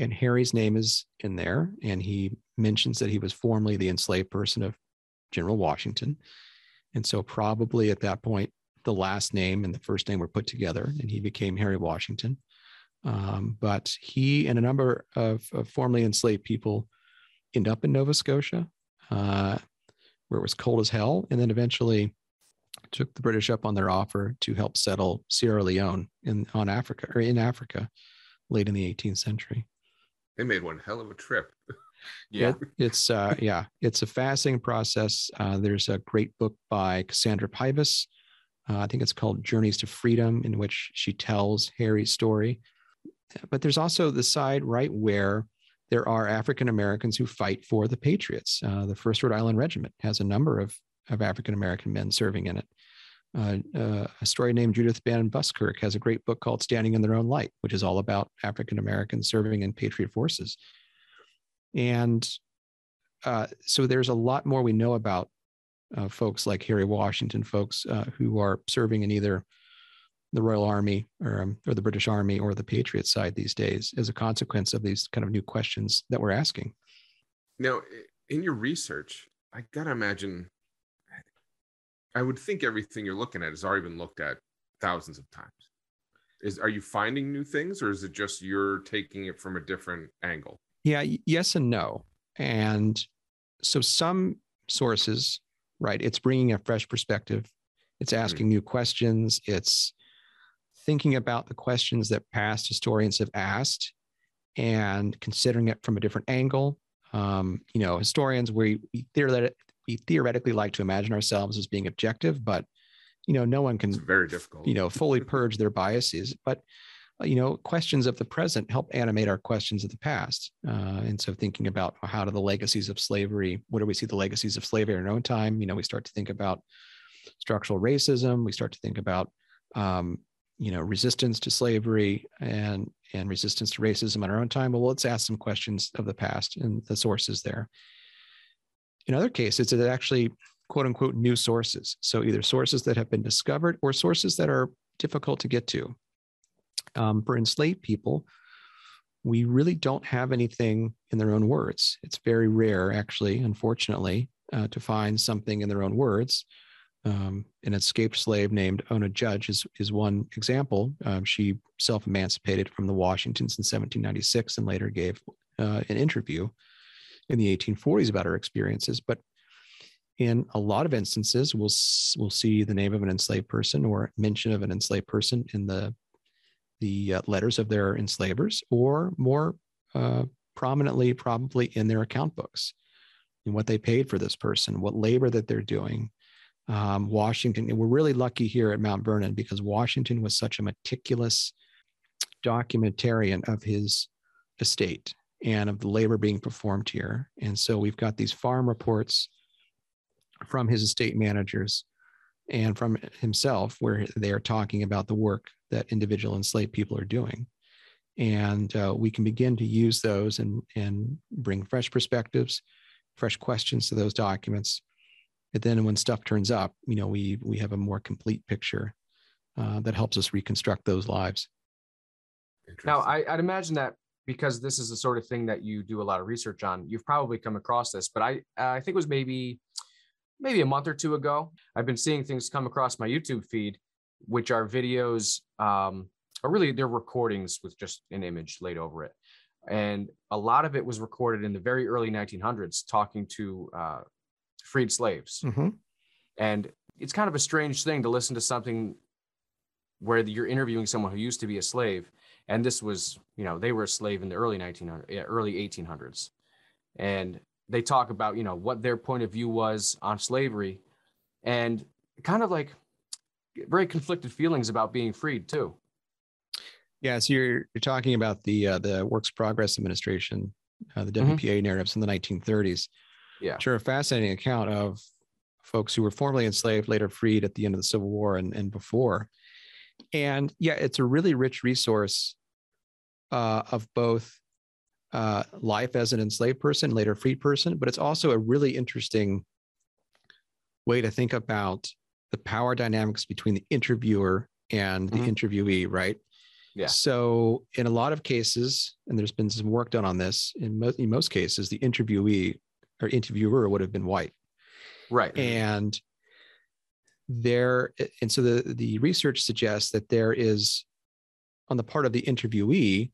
D: and Harry's name is in there, and he mentions that he was formerly the enslaved person of General Washington. And so, probably at that point, the last name and the first name were put together, and he became Harry Washington. Um, but he and a number of, of, formerly enslaved people end up in Nova Scotia, uh, where it was cold as hell, and then eventually took the British up on their offer to help settle Sierra Leone in on Africa or in Africa late in the 18th century.
A: They made one hell of a trip. [LAUGHS]
B: Yeah,
D: it, it's uh, yeah, it's a fascinating process. Uh, there's a great book by Cassandra Pybus. Uh, I think it's called Journeys to Freedom, in which she tells Harry's story. But there's also the side right where there are African Americans who fight for the Patriots. Uh, the First Rhode Island Regiment has a number of of African American men serving in it. Uh, uh, a story named Judith Van Buskirk has a great book called Standing in Their Own Light, which is all about African Americans serving in Patriot forces. And uh, so there's a lot more we know about uh, folks like Harry Washington, folks uh, who are serving in either the Royal Army or, um, or the British Army or the Patriot side these days as a consequence of these kind of new questions that we're asking.
A: Now, in your research, I gotta imagine I would think everything you're looking at has already been looked at thousands of times. Is are you finding new things, or is it just you're taking it from a different angle?
D: Yeah, yes and no. And so some sources, right? It's bringing a fresh perspective. It's hmm. asking mm-hmm. new questions. It's thinking about the questions that past historians have asked and considering it from a different angle. Um, you know, historians, we, we we theoretically like to imagine ourselves as being objective, but you know, no one can
A: it's very difficult,
D: you know, fully purge their biases. But uh, you know, questions of the present help animate our questions of the past. Uh, and so, thinking about how do the legacies of slavery, what do we see the legacies of slavery in our own time? You know, we start to think about structural racism. We start to think about, um, you know, resistance to slavery and and resistance to racism in our own time. Well, let's ask some questions of the past and the sources there. In other cases, it's actually quote unquote new sources. So either sources that have been discovered or sources that are difficult to get to. Um, for enslaved people, we really don't have anything in their own words. It's very rare, actually, unfortunately, uh, to find something in their own words. Um, an escaped slave named Ona Judge is, is one example. Um, she self emancipated from the Washingtons in 1796 and later gave uh, an interview in the 1840s about her experiences. But in a lot of instances, we'll we'll see the name of an enslaved person or mention of an enslaved person in the the uh, letters of their enslavers, or more uh, prominently, probably in their account books, and what they paid for this person, what labor that they're doing. Um, Washington, and we're really lucky here at Mount Vernon because Washington was such a meticulous documentarian of his estate and of the labor being performed here. And so we've got these farm reports from his estate managers and from himself where they are talking about the work that individual enslaved people are doing. And uh, we can begin to use those and, and bring fresh perspectives, fresh questions to those documents. And then when stuff turns up, you know, we we have a more complete picture uh, that helps us reconstruct those lives.
B: Now, I, I'd imagine that because this is the sort of thing that you do a lot of research on, you've probably come across this. But I, I think it was maybe, maybe a month or two ago. I've been seeing things come across my YouTube feed, which are videos, um, or really they're recordings with just an image laid over it, and a lot of it was recorded in the very early 1900s, talking to uh, freed slaves.
D: Mhm.
B: And it's kind of a strange thing to listen to something where you're interviewing someone who used to be a slave. And this was, you know, they were a slave in the early 1900s, early 1800s. And they talk about, you know, what their point of view was on slavery and kind of like very conflicted feelings about being freed too.
D: Yeah, so you're you're talking about the uh, the Works Progress Administration, uh, the. WPA narratives in the 1930s.
B: Yeah.
D: which are a fascinating account of folks who were formerly enslaved, later freed at the end of the Civil War and, and before. And yeah, it's a really rich resource uh, of both uh, life as an enslaved person, later freed person, but it's also a really interesting way to think about the power dynamics between the interviewer and the
B: Mhm.
D: interviewee, right?
B: Yeah.
D: So in a lot of cases, and there's been some work done on this, in, mo- in most cases, the interviewee or interviewer would have been white
B: Right.
D: and there and so the the research suggests that there is on the part of the interviewee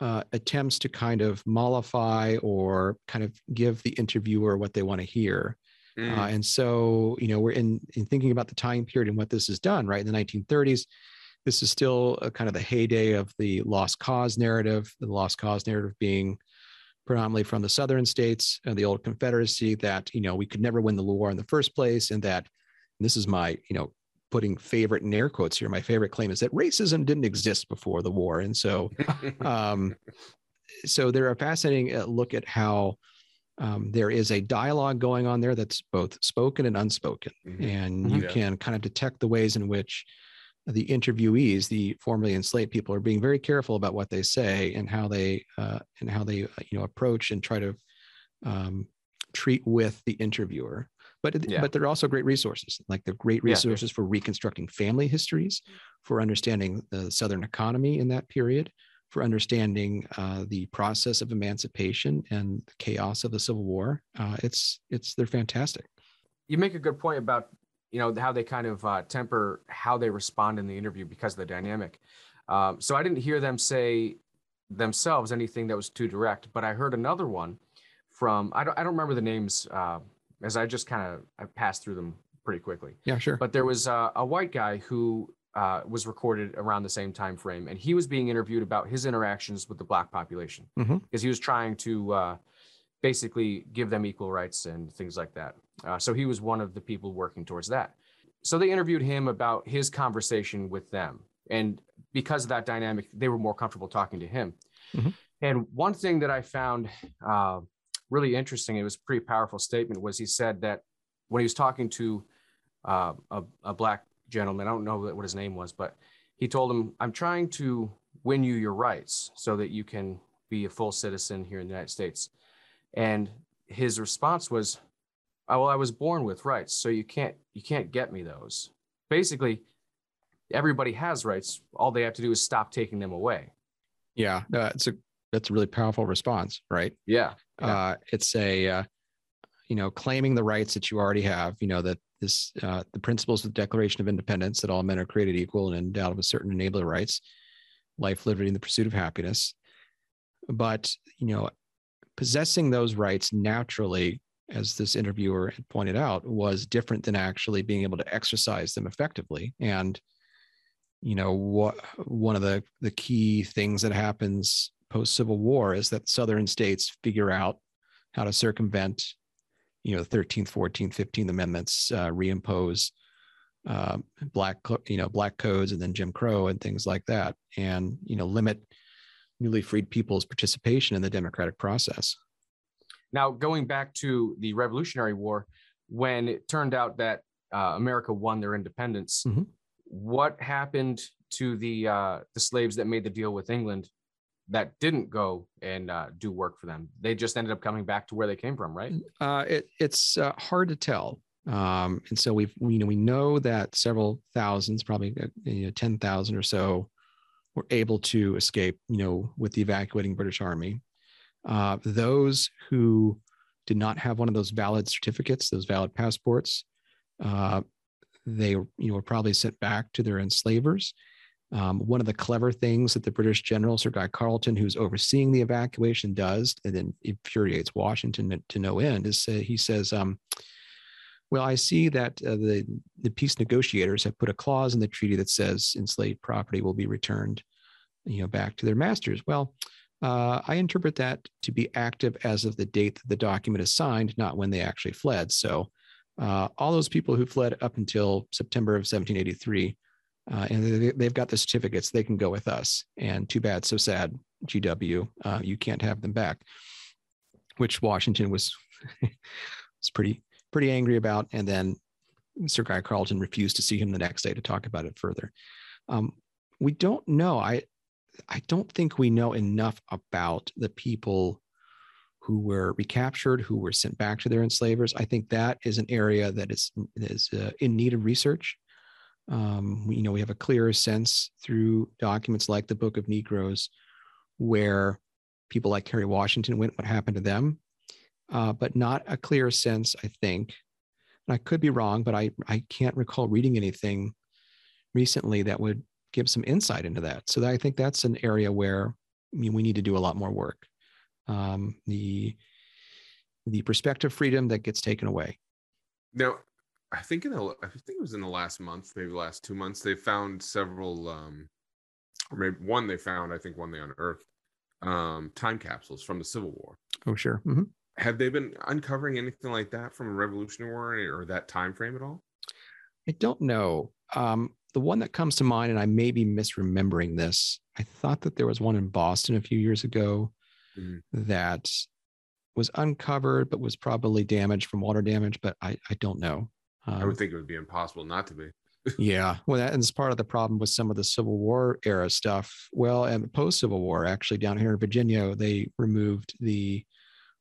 D: uh, attempts to kind of mollify or kind of give the interviewer what they want to hear
A: Mm.
D: uh, and so you know we're in in thinking about the time period and what this has done right in the 1930s this is still a kind of the heyday of the lost cause narrative the lost cause narrative being predominantly from the southern states and the old confederacy that you know we could never win the war in the first place and that this is my you know putting favorite in air quotes here my favorite claim is that racism didn't exist before the war and so [LAUGHS] um, so there are a fascinating uh, look at how um, there is a dialogue going on there that's both spoken and unspoken
A: Mhm.
D: and you
A: Yeah.
D: can kind of detect the ways in which the interviewees the formerly enslaved people are being very careful about what they say and how they uh, and how they uh, you know approach and try to um, treat with the interviewer but
B: Yeah.
D: but they're also great resources like they're great
B: Yeah.
D: resources for reconstructing family histories for understanding the southern economy in that period for understanding uh, the process of emancipation and the chaos of the civil war uh, it's it's they're fantastic
B: you make a good point about you know how they kind of uh, temper how they respond in the interview because of the dynamic um, so i didn't hear them say themselves anything that was too direct but i heard another one from i don't, I don't remember the names uh, as i just kind of i passed through them pretty quickly.
D: Yeah sure.
B: But there was uh, a white guy who uh, was recorded around the same time frame and he was being interviewed about his interactions with the black population because he was trying to uh, basically give them equal rights and things like that. Uh, so he was one of the people working towards that. So they interviewed him about his conversation with them and because of that dynamic they were more comfortable talking to him.
D: Mhm.
B: and one thing that i found uh, really interesting it was a pretty powerful statement was he said that when he was talking to uh, a, a black gentleman. I don't know what his name was, but he told him, I'm trying to win you your rights so that you can be a full citizen here in the United States. And his response was, oh, well, I was born with rights, so you can't you can't get me those. Basically, everybody has rights. All they have to do is stop taking them away.
D: yeah it's a that's a really powerful response right
B: Yeah. Yeah.
D: uh, it's a uh, you know claiming the rights that you already have you know that this uh, the principles of the declaration of independence that all men are created equal and endowed with certain enabler rights life liberty and the pursuit of happiness but you know possessing those rights naturally as this interviewer had pointed out, was different than actually being able to exercise them effectively. And you know what one of the the key things that happens post Civil War is that Southern states figure out how to circumvent, you know, the 13th, 14th, 15th Amendments, uh, reimpose uh, black, you know, black codes and then Jim Crow and things like that, and you know, limit newly freed people's participation in the democratic process.
B: Now, going back to the Revolutionary War, when it turned out that uh, America won their independence,
D: Mhm.
B: what happened to the uh, the slaves that made the deal with England that didn't go and uh, do work for them? They just ended up coming back to where they came from, right?
D: Uh, it, it's uh, hard to tell. Um, and so we've, we, you know, we know that several thousands, probably uh, you know, 10,000 or so were able to escape, you know, with the evacuating British army. Uh, those who did not have one of those valid certificates, those valid passports, uh, they, you know, were probably sent back to their enslavers. Um, one of the clever things that the British general, Sir Guy Carleton, who's overseeing the evacuation, does, and then infuriates Washington to, no end, is say, he says, um, "Well, I see that uh, the the peace negotiators have put a clause in the treaty that says enslaved property will be returned, you know, back to their masters. Well, uh, I interpret that to be active as of the date that the document is signed, not when they actually fled. So, uh, all those people who fled up until September of 1783." Uh, and they, they've got the certificates. They can go with us. And too bad, so sad, GW. Uh, you can't have them back, which Washington was [LAUGHS] was pretty pretty angry about. And then Sir Guy Carleton refused to see him the next day to talk about it further. Um, we don't know. I I don't think we know enough about the people who were recaptured, who were sent back to their enslavers. I think that is an area that is is uh, in need of research. Um, you know, we have a clearer sense through documents like the Book of Negroes, where people like Harry Washington went, what happened to them, uh, but not a clear sense, I think. And I could be wrong, but I, I can't recall reading anything recently that would give some insight into that. So I think that's an area where I mean, we need to do a lot more work. Um, the the perspective freedom that gets taken away.
A: Now, I think in the I think it was in the last month, maybe the last two months, they found several um or maybe one they found, I think one they unearthed, um, time capsules from the Civil War.
D: Oh, sure. Mhm.
A: Have they been uncovering anything like that from a Revolutionary War or that time frame at all?
D: I don't know. Um, the one that comes to mind, and I may be misremembering this, I thought that there was one in Boston a few years ago
A: Mhm.
D: that was uncovered, but was probably damaged from water damage, but I, I don't know.
A: I
D: Um,
A: would think it would be impossible not to be.
D: yeah. [LAUGHS] Well, that is part of the problem with some of the Civil War era stuff. Well, and post Civil War, actually, down here in Virginia, they removed the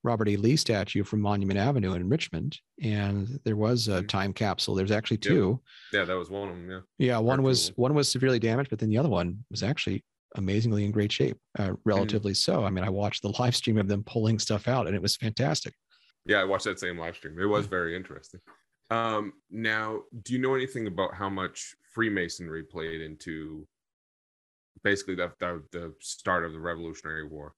D: Robert E. Lee statue from Monument Avenue in Richmond. And there was a
A: Mhm.
D: time capsule. There's actually two.
A: Yeah, that was one of them. Yeah.
D: Yeah, one was one was severely damaged, but then the other one was actually amazingly in great shape, uh, relatively so. I mean, I watched the [LAUGHS] live stream of them pulling stuff out, and it was fantastic.
A: Yeah, I watched that same live stream. It was very interesting. Um, now, do you know anything about how much Freemasonry played into basically the, the, the start of the Revolutionary War?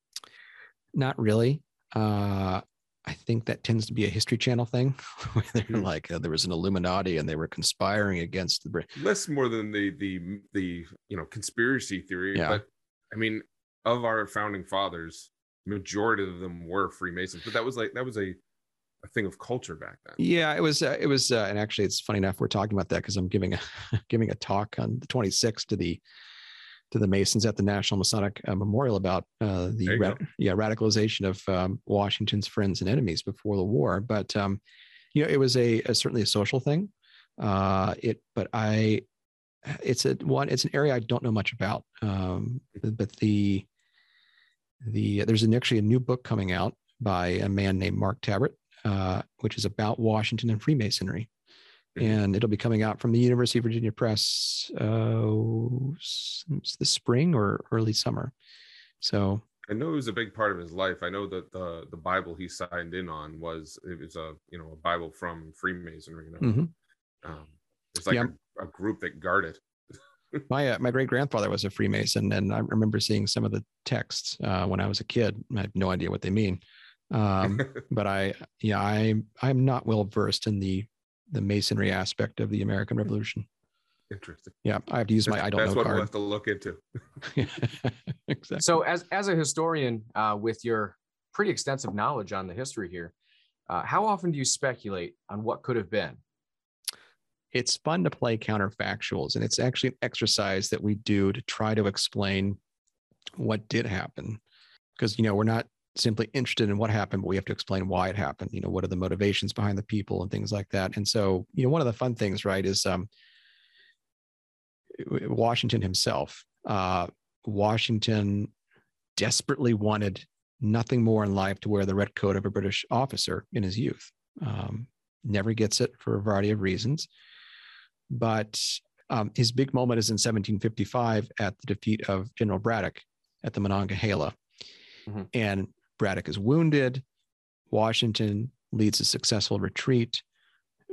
D: Not really. Uh, I think that tends to be a History Channel thing, [LAUGHS] where they're
A: Hmm.
D: like uh, there was an Illuminati and they were conspiring against the Brit.
A: Less more than the the the you know conspiracy theory,
D: Yeah.
A: but I mean, of our founding fathers, majority of them were Freemasons. But that was like that was a a thing of culture back then.
D: Yeah, it was. Uh, it was, uh, and actually, it's funny enough we're talking about that because I'm giving a [LAUGHS] giving a talk on the 26th to the to the Masons at the National Masonic uh, Memorial about uh, the ra- yeah radicalization of um, Washington's friends and enemies before the war. But um, you know, it was a, a certainly a social thing. Uh, it, but I, it's a one. It's an area I don't know much about. Um, but the the there's an, actually a new book coming out by a man named Mark Tabbert, uh, which is about Washington and Freemasonry.
A: Mhm.
D: And it'll be coming out from the University of Virginia Press uh, s- this spring or early summer. So
A: I know it was a big part of his life. I know that the the Bible he signed in on was it was a you know a Bible from Freemasonry. You know,
D: mhm.
A: um, it's like
D: Yeah.
A: a, a group that guarded. [LAUGHS]
D: my uh, my great grandfather was a Freemason, and I remember seeing some of the texts uh, when I was a kid. I have no idea what they mean, Um, [LAUGHS] but I, yeah, I, I'm not well versed in the the masonry aspect of the American Revolution.
A: Interesting.
D: Yeah, I have to use my
A: That's-
D: I don't
A: That's
D: know
A: what we'll have to look into. [LAUGHS] [LAUGHS]
D: exactly.
B: So, as as a historian, uh, with your pretty extensive knowledge on the history here, uh, how often do you speculate on what could have been?
D: it's fun to play counterfactuals and it's actually an exercise that we do to try to explain what did happen because you know we're not simply interested in what happened but we have to explain why it happened you know what are the motivations behind the people and things like that and so you know one of the fun things right is um washington himself uh washington desperately wanted nothing more in life to wear the red coat of a british officer in his youth um, never gets it for a variety of reasons but um, his big moment is in 1755 at the defeat of General Braddock at the Monongahela.
B: Mhm.
D: And Braddock is wounded. Washington leads a successful retreat,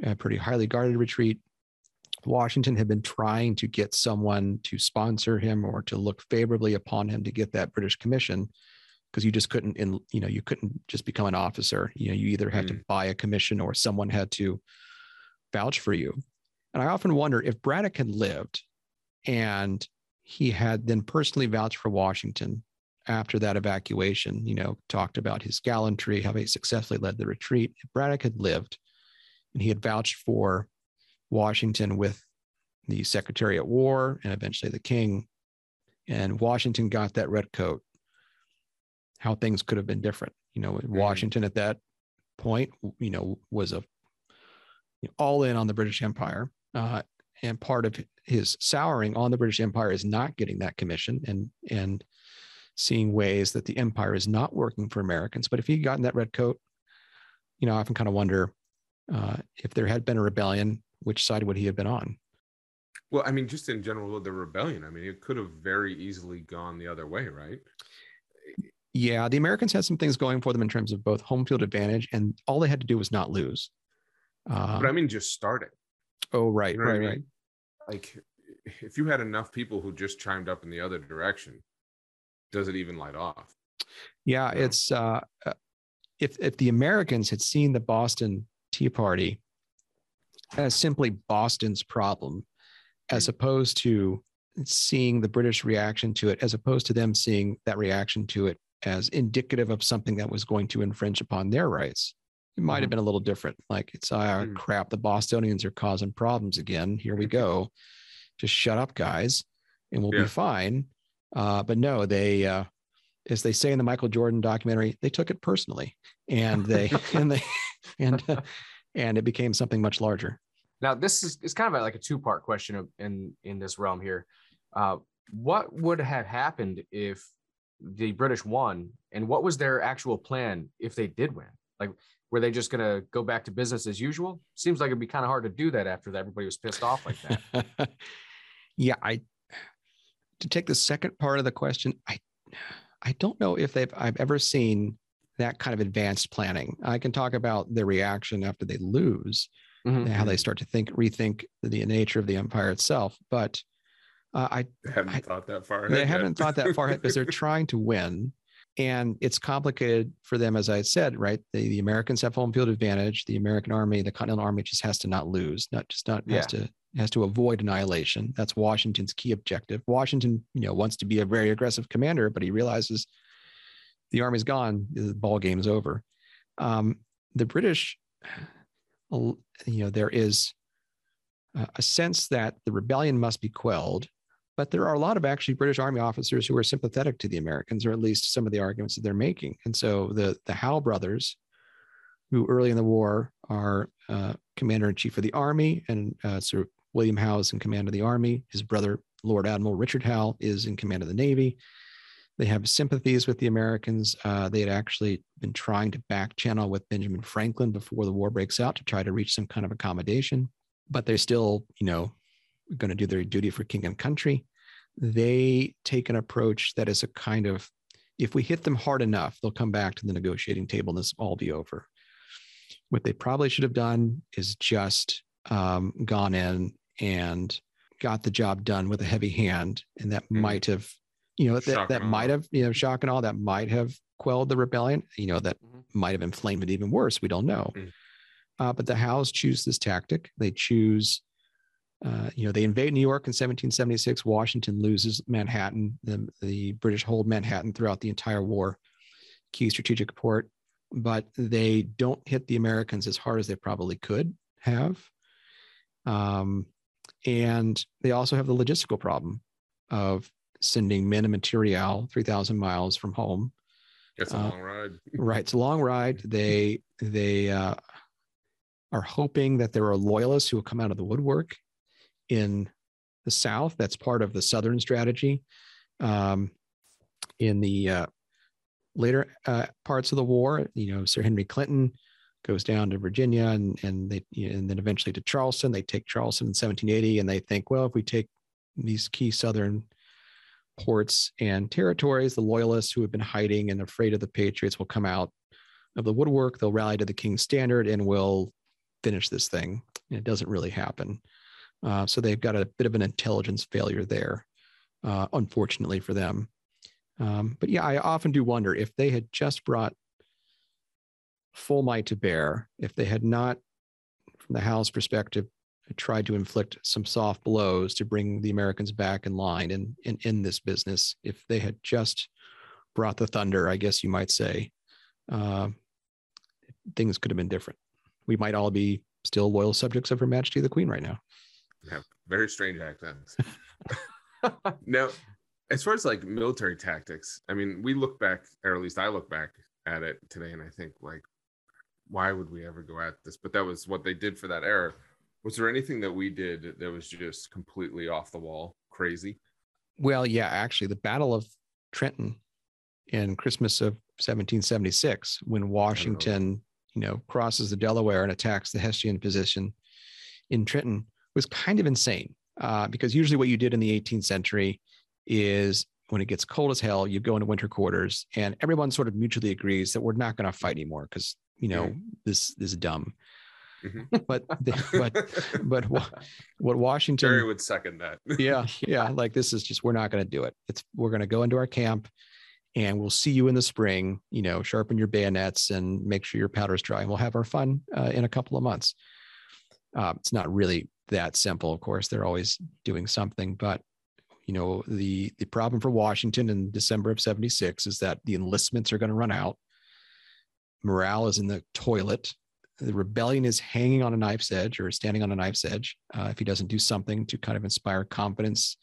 D: a pretty highly guarded retreat. Washington had been trying to get someone to sponsor him or to look favorably upon him to get that British commission because you just couldn't in you know you couldn't just become an officer you know you either had to mm. buy a commission or someone had to vouch for you and I often wonder if Braddock had lived and he had then personally vouched for Washington after that evacuation, you know, talked about his gallantry, how he successfully led the retreat. If Braddock had lived and he had vouched for Washington with the Secretary at War and eventually the King, and Washington got that red coat, how things could have been different. You know, Washington at that point, you know, was a you know, all in on the British Empire. Uh, and part of his souring on the British Empire is not getting that commission and and seeing ways that the empire is not working for Americans. But if he'd gotten that red coat, you know, I often kind of wonder uh, if there had been a rebellion, which side would he have been on?
A: Well, I mean, just in general, with the rebellion, I mean, it could have very easily gone the other way, right?
D: Yeah, the Americans had some things going for them in terms of both home field advantage, and all they had to do was not lose. Uh,
A: But I mean, just starting.
D: oh, right,
A: You know what I
D: right,
A: mean?
D: right.
A: Like, if you had enough people who just chimed up in the other direction, does it even light off?
D: Yeah, it's uh, uh, if if the Americans had seen the Boston Tea Party as simply Boston's problem, as opposed to seeing the British reaction to it, as opposed to them seeing that reaction to it as indicative of something that was going to infringe upon their rights, it might have
B: Mhm.
D: been a little different. Like it's ah
A: Mm.
D: crap, the Bostonians are causing problems again. Here we go. Just shut up, guys, and we'll
A: Yeah.
D: be fine. Uh, but no, they, uh, as they say in the Michael Jordan documentary, they took it personally, and they [LAUGHS] [LAUGHS] and they and uh, and it became something much larger.
B: Now, this is it's kind of like a two part question in in this realm here. Uh, what would have happened if the British won, and what was their actual plan if they did win? Like, were they just gonna go back to business as usual? Seems like it'd be kind of hard to do that after that everybody was pissed off like that. [LAUGHS]
D: yeah, I to take the second part of the question, I I don't know if they've I've ever seen that kind of advanced planning. I can talk about their reaction after they lose,
B: Mhm.
D: and how they start to think rethink the nature of the empire itself, but uh, I
A: They haven't
D: I-
A: thought that far.
D: they
A: ahead yet.
D: haven't thought that far ahead because they're [LAUGHS] trying to win and it's complicated for them as i said right? The, the americans have home field advantage. The american army the continental army just has to not lose not just not has to has to avoid annihilation. That's washington's key objective. Washington you know wants to be a very aggressive commander but he realizes the army's gone the ball game's over. Um, the british you know there is a sense that the rebellion must be quelled but there are a lot of actually British Army officers who are sympathetic to the Americans, or at least some of the arguments that they're making. And so the the Howe brothers, who early in the war are uh, commander in chief of the army, and uh, Sir William Howe is in command of the army. His brother Lord Admiral Richard Howe is in command of the navy. They have sympathies with the Americans. Uh, they had actually been trying to back channel with Benjamin Franklin before the war breaks out to try to reach some kind of accommodation, but they're still, you know, going to do their duty for king and country. They take an approach that is a kind of, if we hit them hard enough, they'll come back to the negotiating table and this will all be over. What they probably should have done is just um, gone in and got the job done with a heavy hand, and that
A: Mhm.
D: might have, you know, that that might have, you know, shock and all that might have quelled the rebellion. You know, that
B: Mhm.
D: might have inflamed it even worse. We don't know.
A: Mm.
D: Uh, but the Howes choose this tactic. They choose, uh, you know, they invade New York in 1776. Washington loses Manhattan. The, the British hold Manhattan throughout the entire war, key strategic port, but they don't hit the Americans as hard as they probably could have. Um, and they also have the logistical problem of sending men and material 3,000 miles from home
A: It's a
D: Uh,
A: long ride. [LAUGHS]
D: right it's a long ride they they uh, are hoping that there are loyalists who will come out of the woodwork in the south that's part of the southern strategy um, in the uh, later uh, parts of the war you know sir henry clinton goes down to virginia and and they you know, and then eventually to charleston they take charleston in 1780 and they think well if we take these key southern ports and territories. The loyalists who have been hiding and afraid of the Patriots will come out of the woodwork. They'll rally to the King's standard and will finish this thing. And it doesn't really happen. Uh, so they've got a bit of an intelligence failure there, uh, unfortunately for them. Um, but yeah, I often do wonder if they had just brought full might to bear, if they had not, from the Howes perspective, tried to inflict some soft blows to bring the Americans back in line and in, in this business. If they had just brought the thunder, I guess you might say, uh, things could have been different. We might all be still loyal subjects of Her Majesty the Queen right now.
A: Have very strange accents. [LAUGHS] [LAUGHS] now, as far as like military tactics, I mean, we look back, or at least I look back at it today, and I think like, why would we ever go at this? But that was what they did for that era. Was there anything that we did that was just completely off the wall, crazy?
D: Well, yeah, actually, the Battle of Trenton in Christmas of 1776, when Washington, you know, crosses the Delaware and attacks the Hessian position in Trenton, was kind of insane. Uh, because usually, what you did in the 18th century is when it gets cold as hell, you go into winter quarters, and everyone sort of mutually agrees that we're not going to fight anymore because you know this, this is dumb.
A: Mhm.
D: But the, but [LAUGHS] but what, what Washington
A: Jerry would second that. [LAUGHS]
D: yeah yeah like this is just we're not going to do it it's we're going to go into our camp and we'll see you in the spring you know sharpen your bayonets and make sure your powder's dry and we'll have our fun uh, in a couple of months uh, it's not really that simple. Of course they're always doing something but you know the the problem for washington in december of 76 is that the enlistments are going to run out. Morale is in the toilet. The rebellion is hanging on a knife's edge or standing on a knife's edge uh, if he doesn't do something to kind of inspire confidence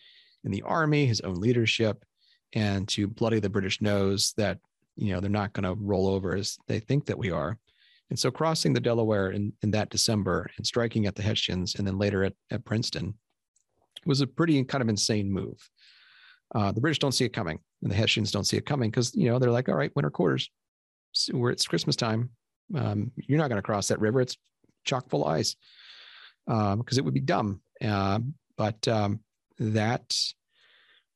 D: in the army, his own leadership, and to bloody the British nose that you know they're not going to roll over as they think that we are. And so crossing the Delaware in, in that December and striking at the Hessians and then later at, at Princeton was a pretty kind of insane move. Uh, the British don't see it coming, and the Hessians don't see it coming because you know they're like, all right, winter quarters. So we're it's Christmas time. Um, you're not going to cross that river. It's chock full of ice because um, it would be dumb. Uh, but um, that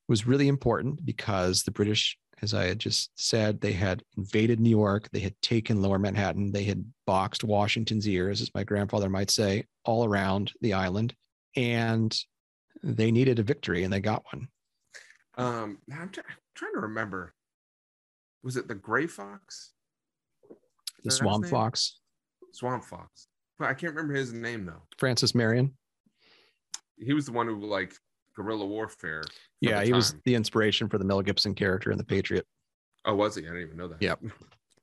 D: was really important because the British, as I had just said, they had invaded New York, they had taken Lower Manhattan, they had boxed Washington's ears, as my grandfather might say, all around the island, and they needed a victory, and they got one.
A: Um, I'm, try- I'm trying to remember. Was it the Gray Fox?
D: The
A: Is that his
D: Swamp? Fox,
A: Swamp Fox. But I can't remember his name though.
D: Francis Marion.
A: He was the one who like guerrilla warfare.
D: Yeah, he was the inspiration for the Mel Gibson character in The Patriot.
A: Oh, was he? I didn't even know that.
D: Yep. [LAUGHS]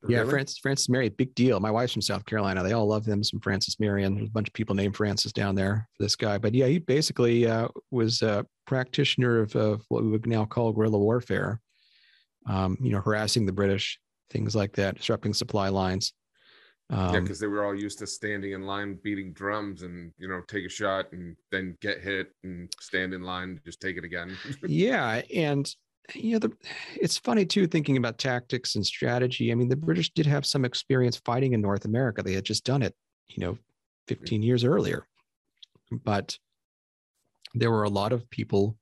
D: Yeah,
A: Really?
D: Francis Francis Marion, big deal. My wife's from South Carolina. They all love him. Some Francis Marion. There's a bunch of people named Francis down there for this guy. But yeah, he basically uh, was a practitioner of, of what we would now call guerrilla warfare. Um, you know, harassing the British, things like that, disrupting supply lines.
A: Yeah,
D: Um,
A: because they were all used to standing in line, beating drums, and you know, take a shot and then get hit and stand in line, just take it again. [LAUGHS]
D: yeah, and you know, the, it's funny too thinking about tactics and strategy. I mean, the British did have some experience fighting in North America. They had just done it, you know, 15 years earlier. But there were a lot of people,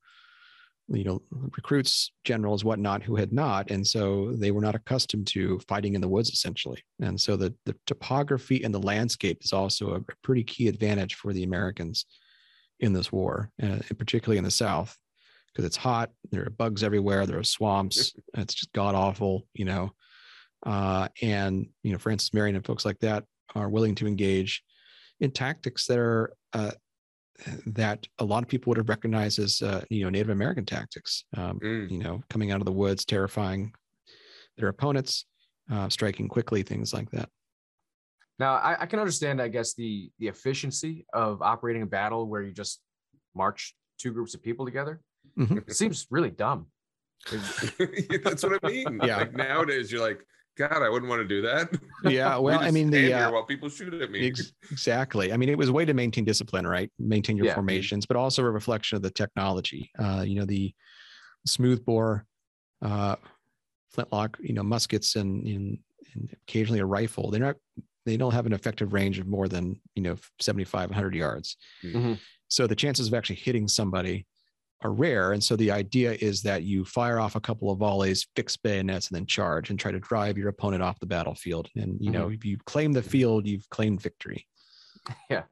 D: you know, recruits, generals, whatnot, who had not, and so they were not accustomed to fighting in the woods, essentially. And so the the topography and the landscape is also a pretty key advantage for the Americans in this war, uh, and particularly in the South because it's hot. There are bugs everywhere. There are swamps. [LAUGHS] It's just god awful, you know. uh, and you know Francis Marion and folks like that are willing to engage in tactics that are uh, that a lot of people would have recognized as uh, you know Native American tactics. Um,
A: Mm.
D: You know, coming out of the woods, terrifying their opponents, uh, striking quickly, things like that.
B: Now, I, I can understand, I guess, the the efficiency of operating a battle where you just march two groups of people together.
D: Mhm.
B: It seems really dumb. [LAUGHS] [LAUGHS]
A: That's what I mean.
D: Yeah.
A: Like nowadays, you're like, God, I wouldn't want to do that.
D: Yeah, [LAUGHS] well, I mean, the uh,
A: while people shoot at me.
D: Ex- exactly. I mean, it was a way to maintain discipline, right? Maintain your
B: Yeah.
D: formations, but also a reflection of the technology. Uh, you know, the smooth bore, uh, flintlock, you know, muskets and, and, and occasionally a rifle. They're not, they don't have an effective range of more than, you know, 75, 100 yards.
B: Mhm.
D: So the chances of actually hitting somebody are rare. And so the idea is that you fire off a couple of volleys, fix bayonets, and then charge and try to drive your opponent off the battlefield. And, you know, if you claim the field, you've claimed victory.
B: Yeah,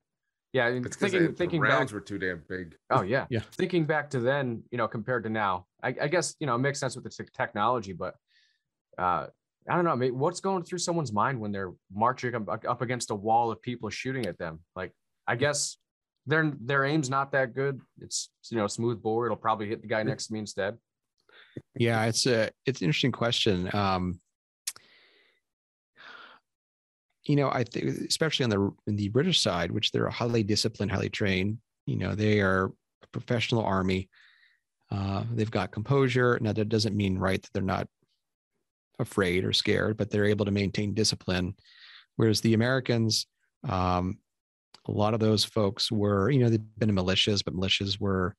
B: I mean,
A: It's because
B: thinking
A: the
B: thinking back.
A: rounds were too damn big.
B: Oh yeah,
D: Yeah.
B: Thinking back to then, you know, compared to now, I, I guess you know it makes sense with the te- technology, but uh, I don't know. I mean, what's going through someone's mind when they're marching up, up against a wall of people shooting at them? Like, I guess their their aim's not that good. It's you know smooth bore. It'll probably hit the guy next to me instead.
D: Yeah, it's a it's an interesting question. Um, you know, I think especially on the in the British side, which they're highly disciplined, highly trained. You know, they are a professional army. Uh, they've got composure. Now, that doesn't mean right that they're not afraid or scared, but they're able to maintain discipline. Whereas the Americans, um, a lot of those folks were, you know, they've been in militias, but militias were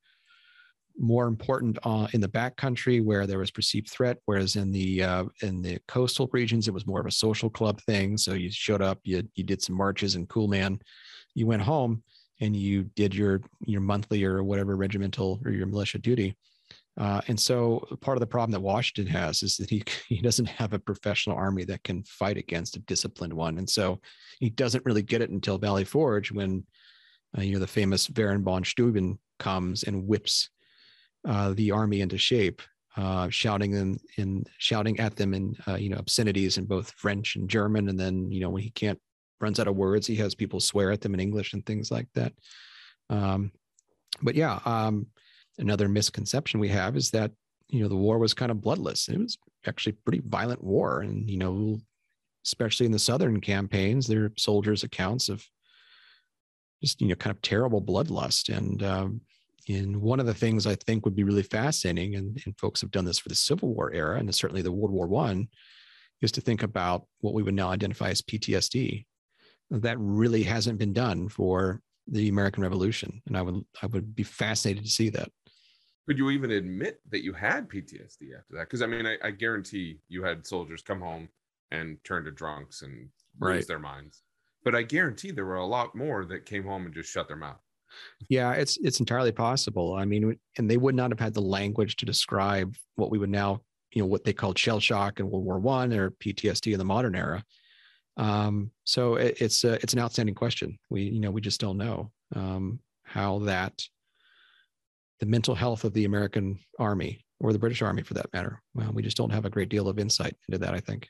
D: more important uh, in the backcountry where there was perceived threat, whereas in the uh, in the coastal regions it was more of a social club thing. So you showed up, you you did some marches and cool man, you went home and you did your your monthly or whatever regimental or your militia duty. Uh, and so part of the problem that Washington has is that he [LAUGHS] he doesn't have a professional army that can fight against a disciplined one, and so he doesn't really get it until Valley Forge when uh, you know the famous Baron von Steuben comes and whips uh, the army into shape, uh, shouting them in shouting at them in uh, you know obscenities in both French and German, and then you know when he can't runs out of words, he has people swear at them in English and things like that. Um, but yeah, um, another misconception we have is that you know the war was kind of bloodless. It was actually pretty violent war, and you know especially in the southern campaigns, there are soldiers' accounts of just you know kind of terrible bloodlust and um, in one of the things I think would be really fascinating, and, and folks have done this for the Civil War era and certainly the World War One, is to think about what we would now identify as PTSD. That really hasn't been done for the American Revolution, and I would I would be fascinated to see that.
A: Could you even admit that you had PTSD after that? Because I mean, I, I guarantee you had soldiers come home and turn to drunks and lose
D: Right.
A: their minds. But I guarantee there were a lot more that came home and just shut their mouth.
D: Yeah, it's it's entirely possible. I mean, and they would not have had the language to describe what we would now, you know, what they called shell shock in World War One or PTSD in the modern era. Um, so it, it's a, it's an outstanding question. We you know we just don't know um, how that the mental health of the American Army or the British Army for that matter. Well, we just don't have a great deal of insight into that. I think.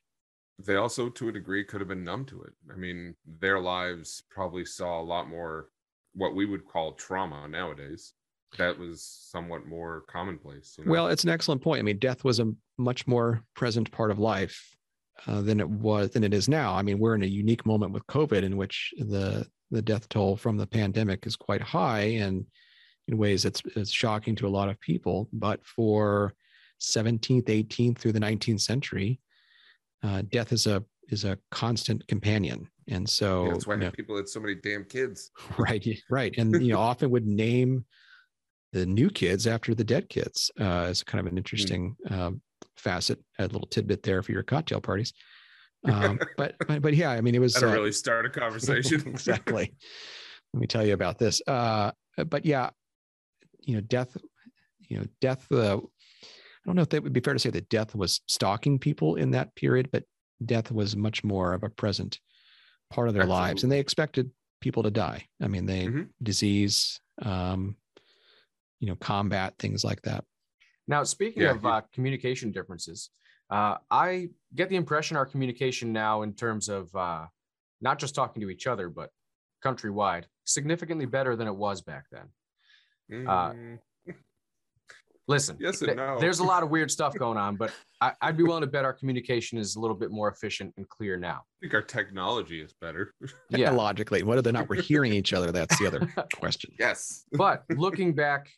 A: They also, to a degree, could have been numb to it. I mean, their lives probably saw a lot more what we would call trauma nowadays. That was somewhat more commonplace. You know?
D: Well, it's an excellent point. I mean, death was a much more present part of life uh, than it was than it is now. I mean, we're in a unique moment with COVID in which the the death toll from the pandemic is quite high, and in ways it's it's shocking to a lot of people. But for 17th, 18th through the 19th century, uh, death is a is a constant companion, and so
A: Yeah, that's why
D: you know,
A: people had so many damn kids. [LAUGHS]
D: right right and you know [LAUGHS] often would name the new kids after the dead kids uh, kind of an interesting um, facet a little tidbit there for your cocktail parties [LAUGHS] um, but, but but yeah i mean it was uh,
A: really start a conversation.
D: exactly let me tell you about this uh, but yeah you know death you know death uh, i don't know if that would be fair to say that death was stalking people in that period but death was much more of a present part of their lives. And they expected people to die. I mean they
A: Mhm.
D: disease um, you know combat things like that.
B: Now, speaking
A: Yeah,
B: of
A: you-
B: uh, communication differences, uh, I get the impression our communication now, in terms of uh, not just talking to each other, but countrywide, significantly better than it was back then. Uh,
A: Mm,
B: Listen,
A: Yes and
B: th-
A: no.
B: there's a lot of weird stuff going on, but I, I'd be willing to bet our communication is a little bit more efficient and clear now.
A: I think our technology is better. [LAUGHS]
B: Yeah.
D: Technologically, whether or not we're hearing each other, that's the other [LAUGHS] question.
A: yes.
B: but looking back,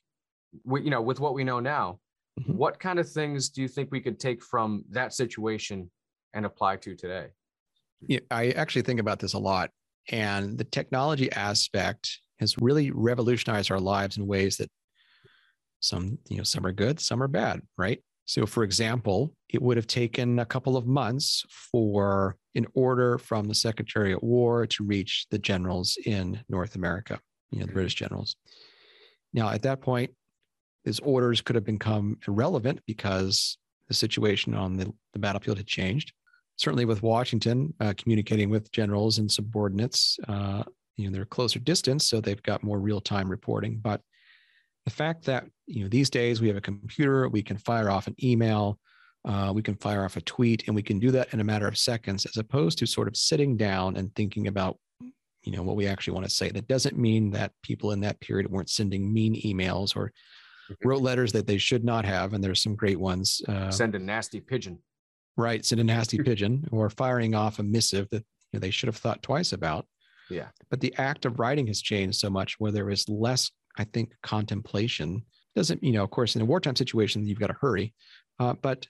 B: we, you know, with what we know now,
D: Mhm.
B: what kind of things do you think we could take from that situation and apply to today?
D: Yeah, I actually think about this a lot. And the technology aspect has really revolutionized our lives in ways that some, you know, some are good, some are bad, right? So, for example, it would have taken a couple of months for an order from the Secretary at War to reach the generals in North America, you know, the. British generals. Now, at that point, his orders could have become irrelevant because the situation on the, the battlefield had changed certainly with Washington uh, communicating with generals and subordinates, uh, you know, they're closer distance, so they've got more real time reporting. But the fact that you know these days we have a computer, we can fire off an email, uh, we can fire off a tweet, and we can do that in a matter of seconds, as opposed to sort of sitting down and thinking about you know what we actually want to say. That doesn't mean that people in that period weren't sending mean emails or wrote letters that they should not have, and there's some great ones. Uh,
B: Send a nasty pigeon.
D: right send a nasty [LAUGHS] pigeon or firing off a missive that you know, they should have thought twice about
B: Yeah.
D: but the act of writing has changed so much where there is less i think contemplation doesn't you know of course in a wartime situation you've got to hurry uh, but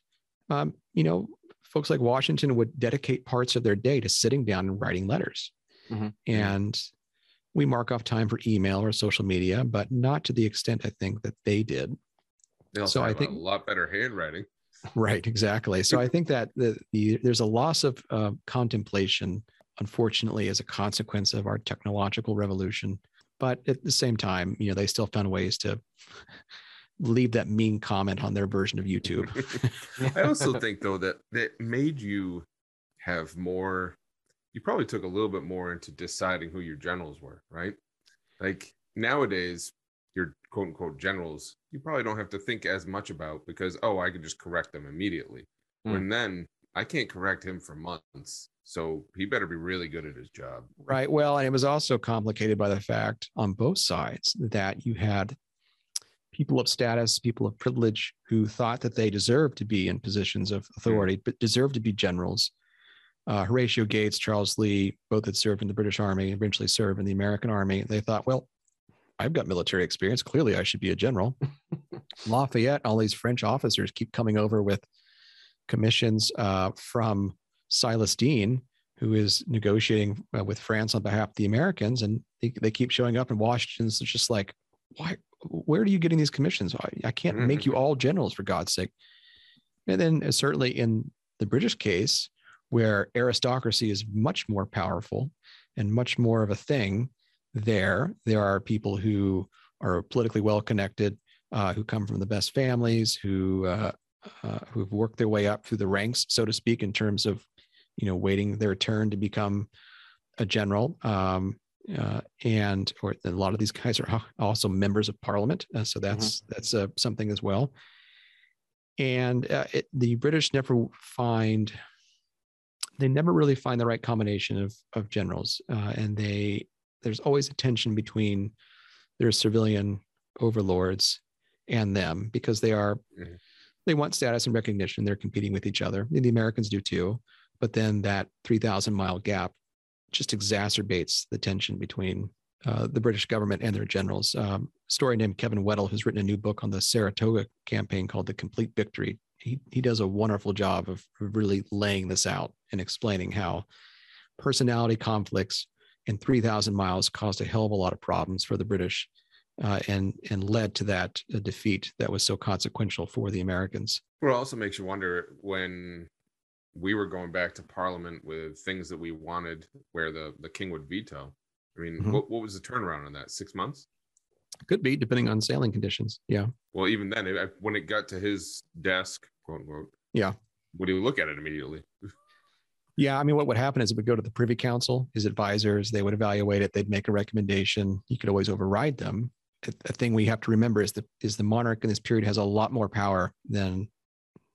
D: um, you know folks like washington would dedicate parts of their day to sitting down and writing letters
B: Mhm.
D: and we mark off time for email or social media but not to the extent i think that they did
A: They also
D: So I think-
A: a lot better handwriting.
D: Right, exactly. So I think that the, the there's a loss of uh, contemplation, unfortunately, as a consequence of our technological revolution. But at the same time, you know, they still found ways to leave that mean comment on their version of YouTube. [LAUGHS]
A: I also think though that that made you have more. You probably took a little bit more into deciding who your generals were, right? Like nowadays, your quote unquote generals, you probably don't have to think as much about because oh, I could just correct them immediately.
B: Mm.
A: When then I can't correct him for months, so he better be really good at his job.
D: Right. Well, and it was also complicated by the fact on both sides that you had people of status, people of privilege who thought that they deserved to be in positions of authority, but deserved to be generals. Uh, Horatio Gates, Charles Lee, both had served in the British Army, eventually served in the American Army. They thought, well, I've got military experience. Clearly, I should be a general. [LAUGHS] Lafayette, all these French officers keep coming over with commissions uh, from Silas Deane, who is negotiating uh, with France on behalf of the Americans, and they, they keep showing up in Washington's just like, why? Where are you getting these commissions? I, I can't make you all generals for God's sake. And then uh, certainly in the British case, where aristocracy is much more powerful and much more of a thing, there there are people who are politically well connected, uh, who come from the best families, who uh, uh, who've worked their way up through the ranks, so to speak, in terms of you know waiting their turn to become a general. Um, uh, and or a lot of these guys are [LAUGHS] also members of parliament, uh, so that's that's uh, something as well. And uh, it, the British never find they never really find the right combination of of generals, uh, and they there's always a tension between their civilian overlords and them because they are
A: Mhm.
D: They want status and recognition. They're competing with each other. The Americans do too, but then that three thousand mile gap just exacerbates the tension between uh, the British government and their generals. Um, story named Kevin Weddle has written a new book on the Saratoga campaign called The Compleat Victory. He, he does a wonderful job of really laying this out and explaining how personality conflicts in 3,000 miles caused a hell of a lot of problems for the British uh, and, and led to that uh, defeat that was so consequential for the Americans.
A: Well, it also makes you wonder when we were going back to Parliament with things that we wanted, where the the king would veto. I mean,
D: Mhm.
A: what what was the turnaround on that? Six months?
D: Could be, depending on sailing conditions. Yeah.
A: Well, even then, it, when it got to his desk, quote unquote,
D: Yeah.
A: would he look at it immediately? [LAUGHS]
D: Yeah, I mean, what would happen is it would go to the Privy Council, his advisors. They would evaluate it. They'd make a recommendation. You could always override them, a, thing we have to remember is the is the monarch in this period has a lot more power than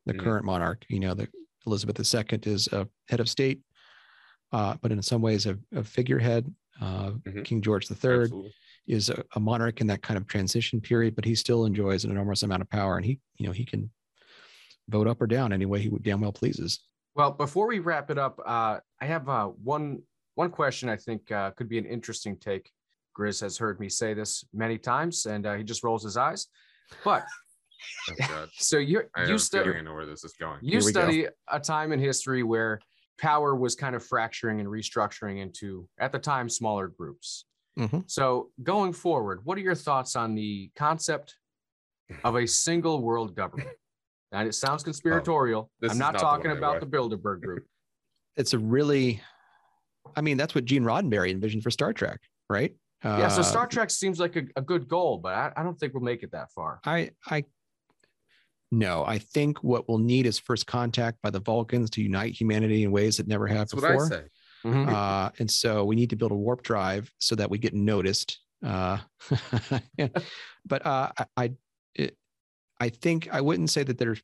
D: the
A: Mm.
D: current monarch. You know, the Elizabeth II is a head of state, uh, but in some ways a, a figurehead. Uh,
A: Mhm.
D: King George III
A: Absolutely.
D: is a, a monarch in that kind of transition period, but he still enjoys an enormous amount of power, and he, you know, he can vote up or down any way he would damn well pleases.
B: Well, before we wrap it up, uh, I have uh, one one question I think uh, could be an interesting take. Grizz has heard me say this many times, and uh, he just rolls his eyes. But
A: Oh, [LAUGHS]
B: so you
A: I
B: you
A: a feeling
B: study
A: I know where this is going.
B: you
D: Here we go.
B: study a time in history where power was kind of fracturing and restructuring into at the time smaller groups.
D: Mhm.
B: So going forward, what are your thoughts on the concept of a single world government? And it sounds conspiratorial.
A: Oh,
B: I'm not,
A: not
B: talking
A: one I
B: about
A: read.
B: the Bilderberg group.
D: It's a really, I mean, that's what Gene Roddenberry envisioned for Star Trek, right?
B: Yeah, so
D: Uh,
B: Star Trek seems like a, a good goal, but I, I don't think we'll make it that far.
D: I, I, no, I think what we'll need is first contact by the Vulcans to unite humanity in ways that never have
A: That's what I
D: before.
A: say.
B: Mhm.
D: uh, and so we need to build a warp drive so that we get noticed. Uh. [LAUGHS] But uh, I, I, it, I think I wouldn't say that there's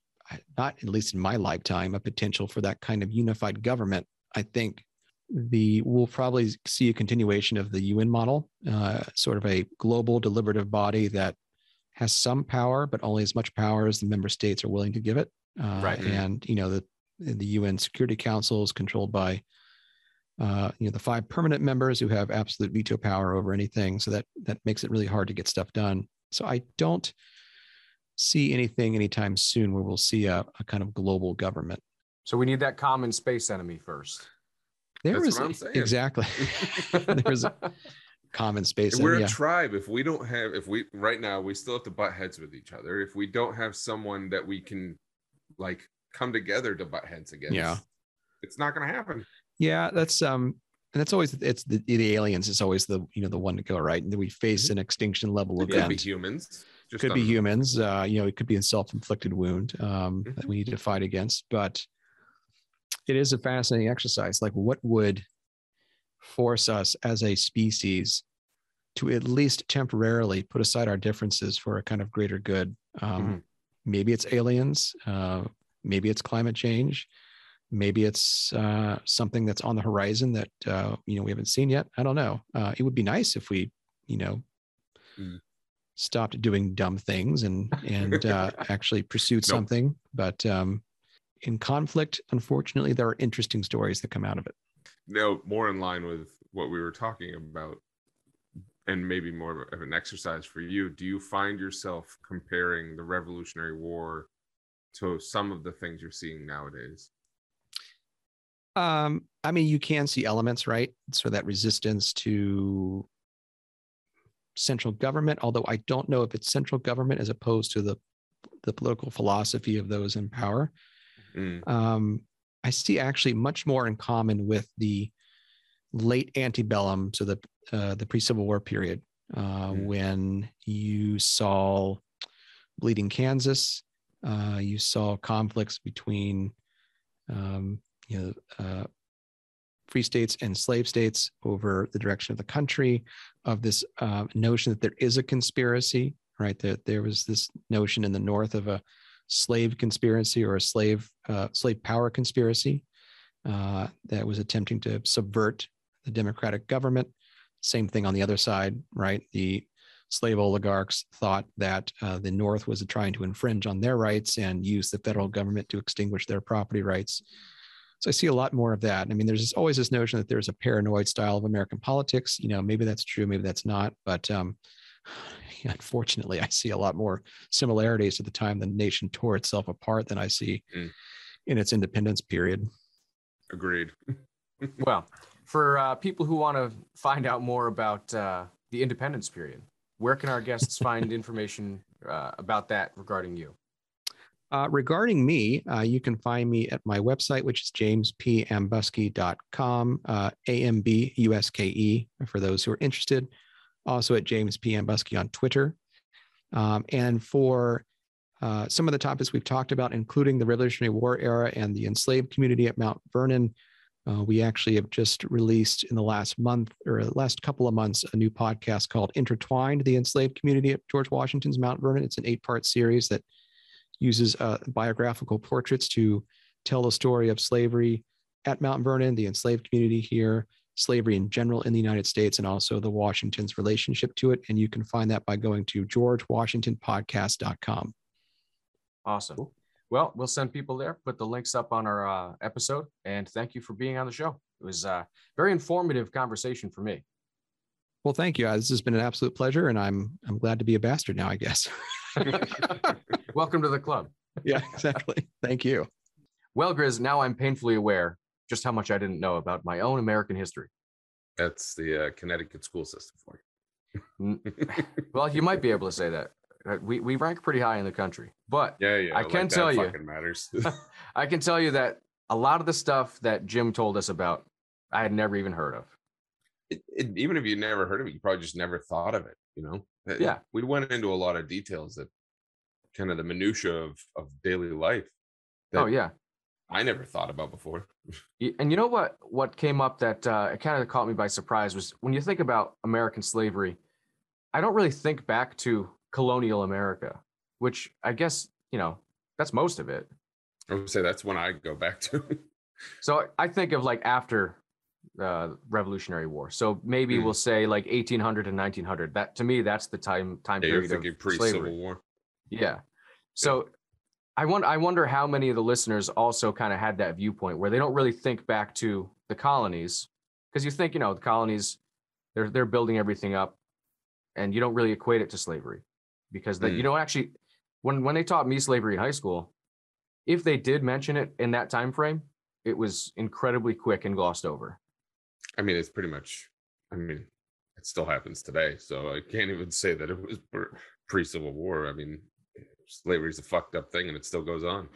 D: not, at least in my lifetime, a potential for that kind of unified government. I think the we'll probably see a continuation of the UN model, uh, sort of a global deliberative body that has some power, but only as much power as the member states are willing to give it. Uh,
B: Right.
D: And you know the the UN Security Council is controlled by uh, you know the five permanent members who have absolute veto power over anything so that that makes it really hard to get stuff done so i don't see anything anytime soon where we'll see a, a kind of global government
B: So we need that common space enemy first.
D: There
A: That's
D: is
A: what I'm saying.
D: exactly [LAUGHS] there's a common space
A: we're
D: and,
A: a tribe. If we don't have, if we right now we still have to butt heads with each other. If we don't have someone that we can like come together to butt heads against,
D: Yeah.
A: it's not going to happen.
D: yeah that's um and that's always it's the, the aliens is always the you know the one to go right and then we face an extinction level
A: Mm-hmm. It could be humans. Just
D: could be humans uh you know it could be a self-inflicted wound um that
A: Mhm.
D: we need to fight against but it is a fascinating exercise. Like what would force us as a species to at least temporarily put aside our differences for a kind of greater good? Um maybe it's aliens uh maybe it's climate change maybe it's uh something that's on the horizon that uh you know we haven't seen yet. I don't know. Uh it would be nice if we you know
A: Mm.
D: stopped doing dumb things and and uh [LAUGHS] actually pursued
A: Nope.
D: something but um in conflict unfortunately there are interesting stories that come out of it
A: no more in line with what we were talking about and maybe more of an exercise for you do you find yourself comparing the revolutionary war to some of the things you're seeing nowadays
D: Um, I mean, you can see elements, right? So that resistance to central government, although I don't know if it's central government as opposed to the the political philosophy of those in power.
A: Mm,
D: Um, I see actually much more in common with the late antebellum, so the uh, the pre-Civil War period, uh,
A: Mm.
D: when you saw bleeding Kansas, uh, you saw conflicts between um, you know uh, free states and slave states over the direction of the country, of this uh, notion that there is a conspiracy, right? That there was this notion in the North of a slave conspiracy or a slave uh, slave power conspiracy uh, that was attempting to subvert the democratic government. Same thing on the other side, right? The slave oligarchs thought that uh, the North was trying to infringe on their rights and use the federal government to extinguish their property rights. So I see a lot more of that. I mean, there's always this notion that there's a paranoid style of American politics. You know, maybe that's true, maybe that's not. But um, [LAUGHS] unfortunately, I see a lot more similarities to the time the nation tore itself apart than I see
A: Mm.
D: in its independence period.
A: agreed [LAUGHS]
B: Well, for uh, people who want to find out more about uh, the independence period, where can our guests [LAUGHS] find information uh, about that regarding you?
D: Uh, regarding me, uh, you can find me at my website, which is jamespambuske.com, uh, A-M-B-U-S-K-E, for those who are interested. Also at James P. Ambuske on Twitter. Um, and for uh, some of the topics we've talked about, including the Revolutionary War era and the enslaved community at Mount Vernon, Uh, we actually have just released in the last month or last couple of months a new podcast called Intertwined the Enslaved Community at George Washington's Mount Vernon. It's an eight part series that uses uh, biographical portraits to tell the story of slavery at Mount Vernon, the enslaved community here, slavery in general in the United States, and also the Washington's relationship to it. And you can find that by going to georgewashingtonpodcast.com.
B: Awesome. Well, we'll send people there, put the links up on our uh, episode, and thank you for being on the show. It was a uh, very informative conversation for me.
D: Well, thank you. Uh, this has been an absolute pleasure, and I'm I'm glad to be a bastard now. I guess. [LAUGHS] [LAUGHS]
B: Welcome to the club.
D: Yeah, exactly. thank you.
B: Well, Grizz, now I'm painfully aware just how much I didn't know about my own American history.
A: That's the uh, Connecticut school system for you. [LAUGHS]
B: well, you might be able to say that. Uh, we, we rank pretty high in the country, but
A: yeah, yeah.
B: I can like tell you,
A: matters. [LAUGHS] [LAUGHS]
B: I can tell you that a lot of the stuff that Jim told us about, I had never even heard of.
A: It, it, even if you never heard of it, you probably just never thought of it. You know?
B: Yeah.
A: We went into a lot of details that kind of the minutia of of daily life.
B: oh yeah.
A: I never thought about before.
B: and you know what? What came up that uh, it kind of caught me by surprise was when you think about American slavery. I don't really think back to colonial America, which I guess, you know, that's most of it.
A: I would say that's when I go back to.
B: so I think of like after the Revolutionary War. So maybe mm. we'll say like 1800 to 1900. That to me, that's the time time
A: yeah,
B: period
A: of pre-Civil War.
B: Yeah. So I wonder, I wonder how many of the listeners also kind of had that viewpoint where they don't really think back to the colonies because you think, you know, the colonies, they're they're building everything up, and you don't really equate it to slavery because that mm. you know actually when when they taught me slavery in high school, if they did mention it in that time frame, it was incredibly quick and glossed over.
A: I mean, it's pretty much. I mean, it still happens today, so I can't even say that it was pre Civil War. I mean, slavery is a fucked up thing, and it still goes on.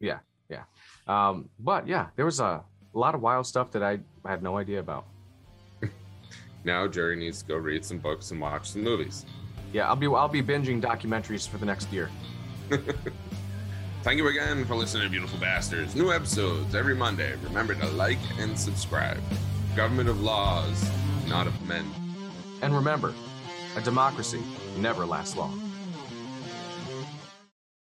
B: Yeah, yeah. Um, but yeah, there was a, a lot of wild stuff that I had no idea about. [LAUGHS]
A: now Jerry needs to go read some books and watch some movies.
B: Yeah, I'll be I'll be binging documentaries for the next year. [LAUGHS]
A: Thank you again for listening to Beautiful Bastards. New episodes every Monday. Remember to like and subscribe. Government of laws, not of men.
B: And remember, a democracy never lasts long.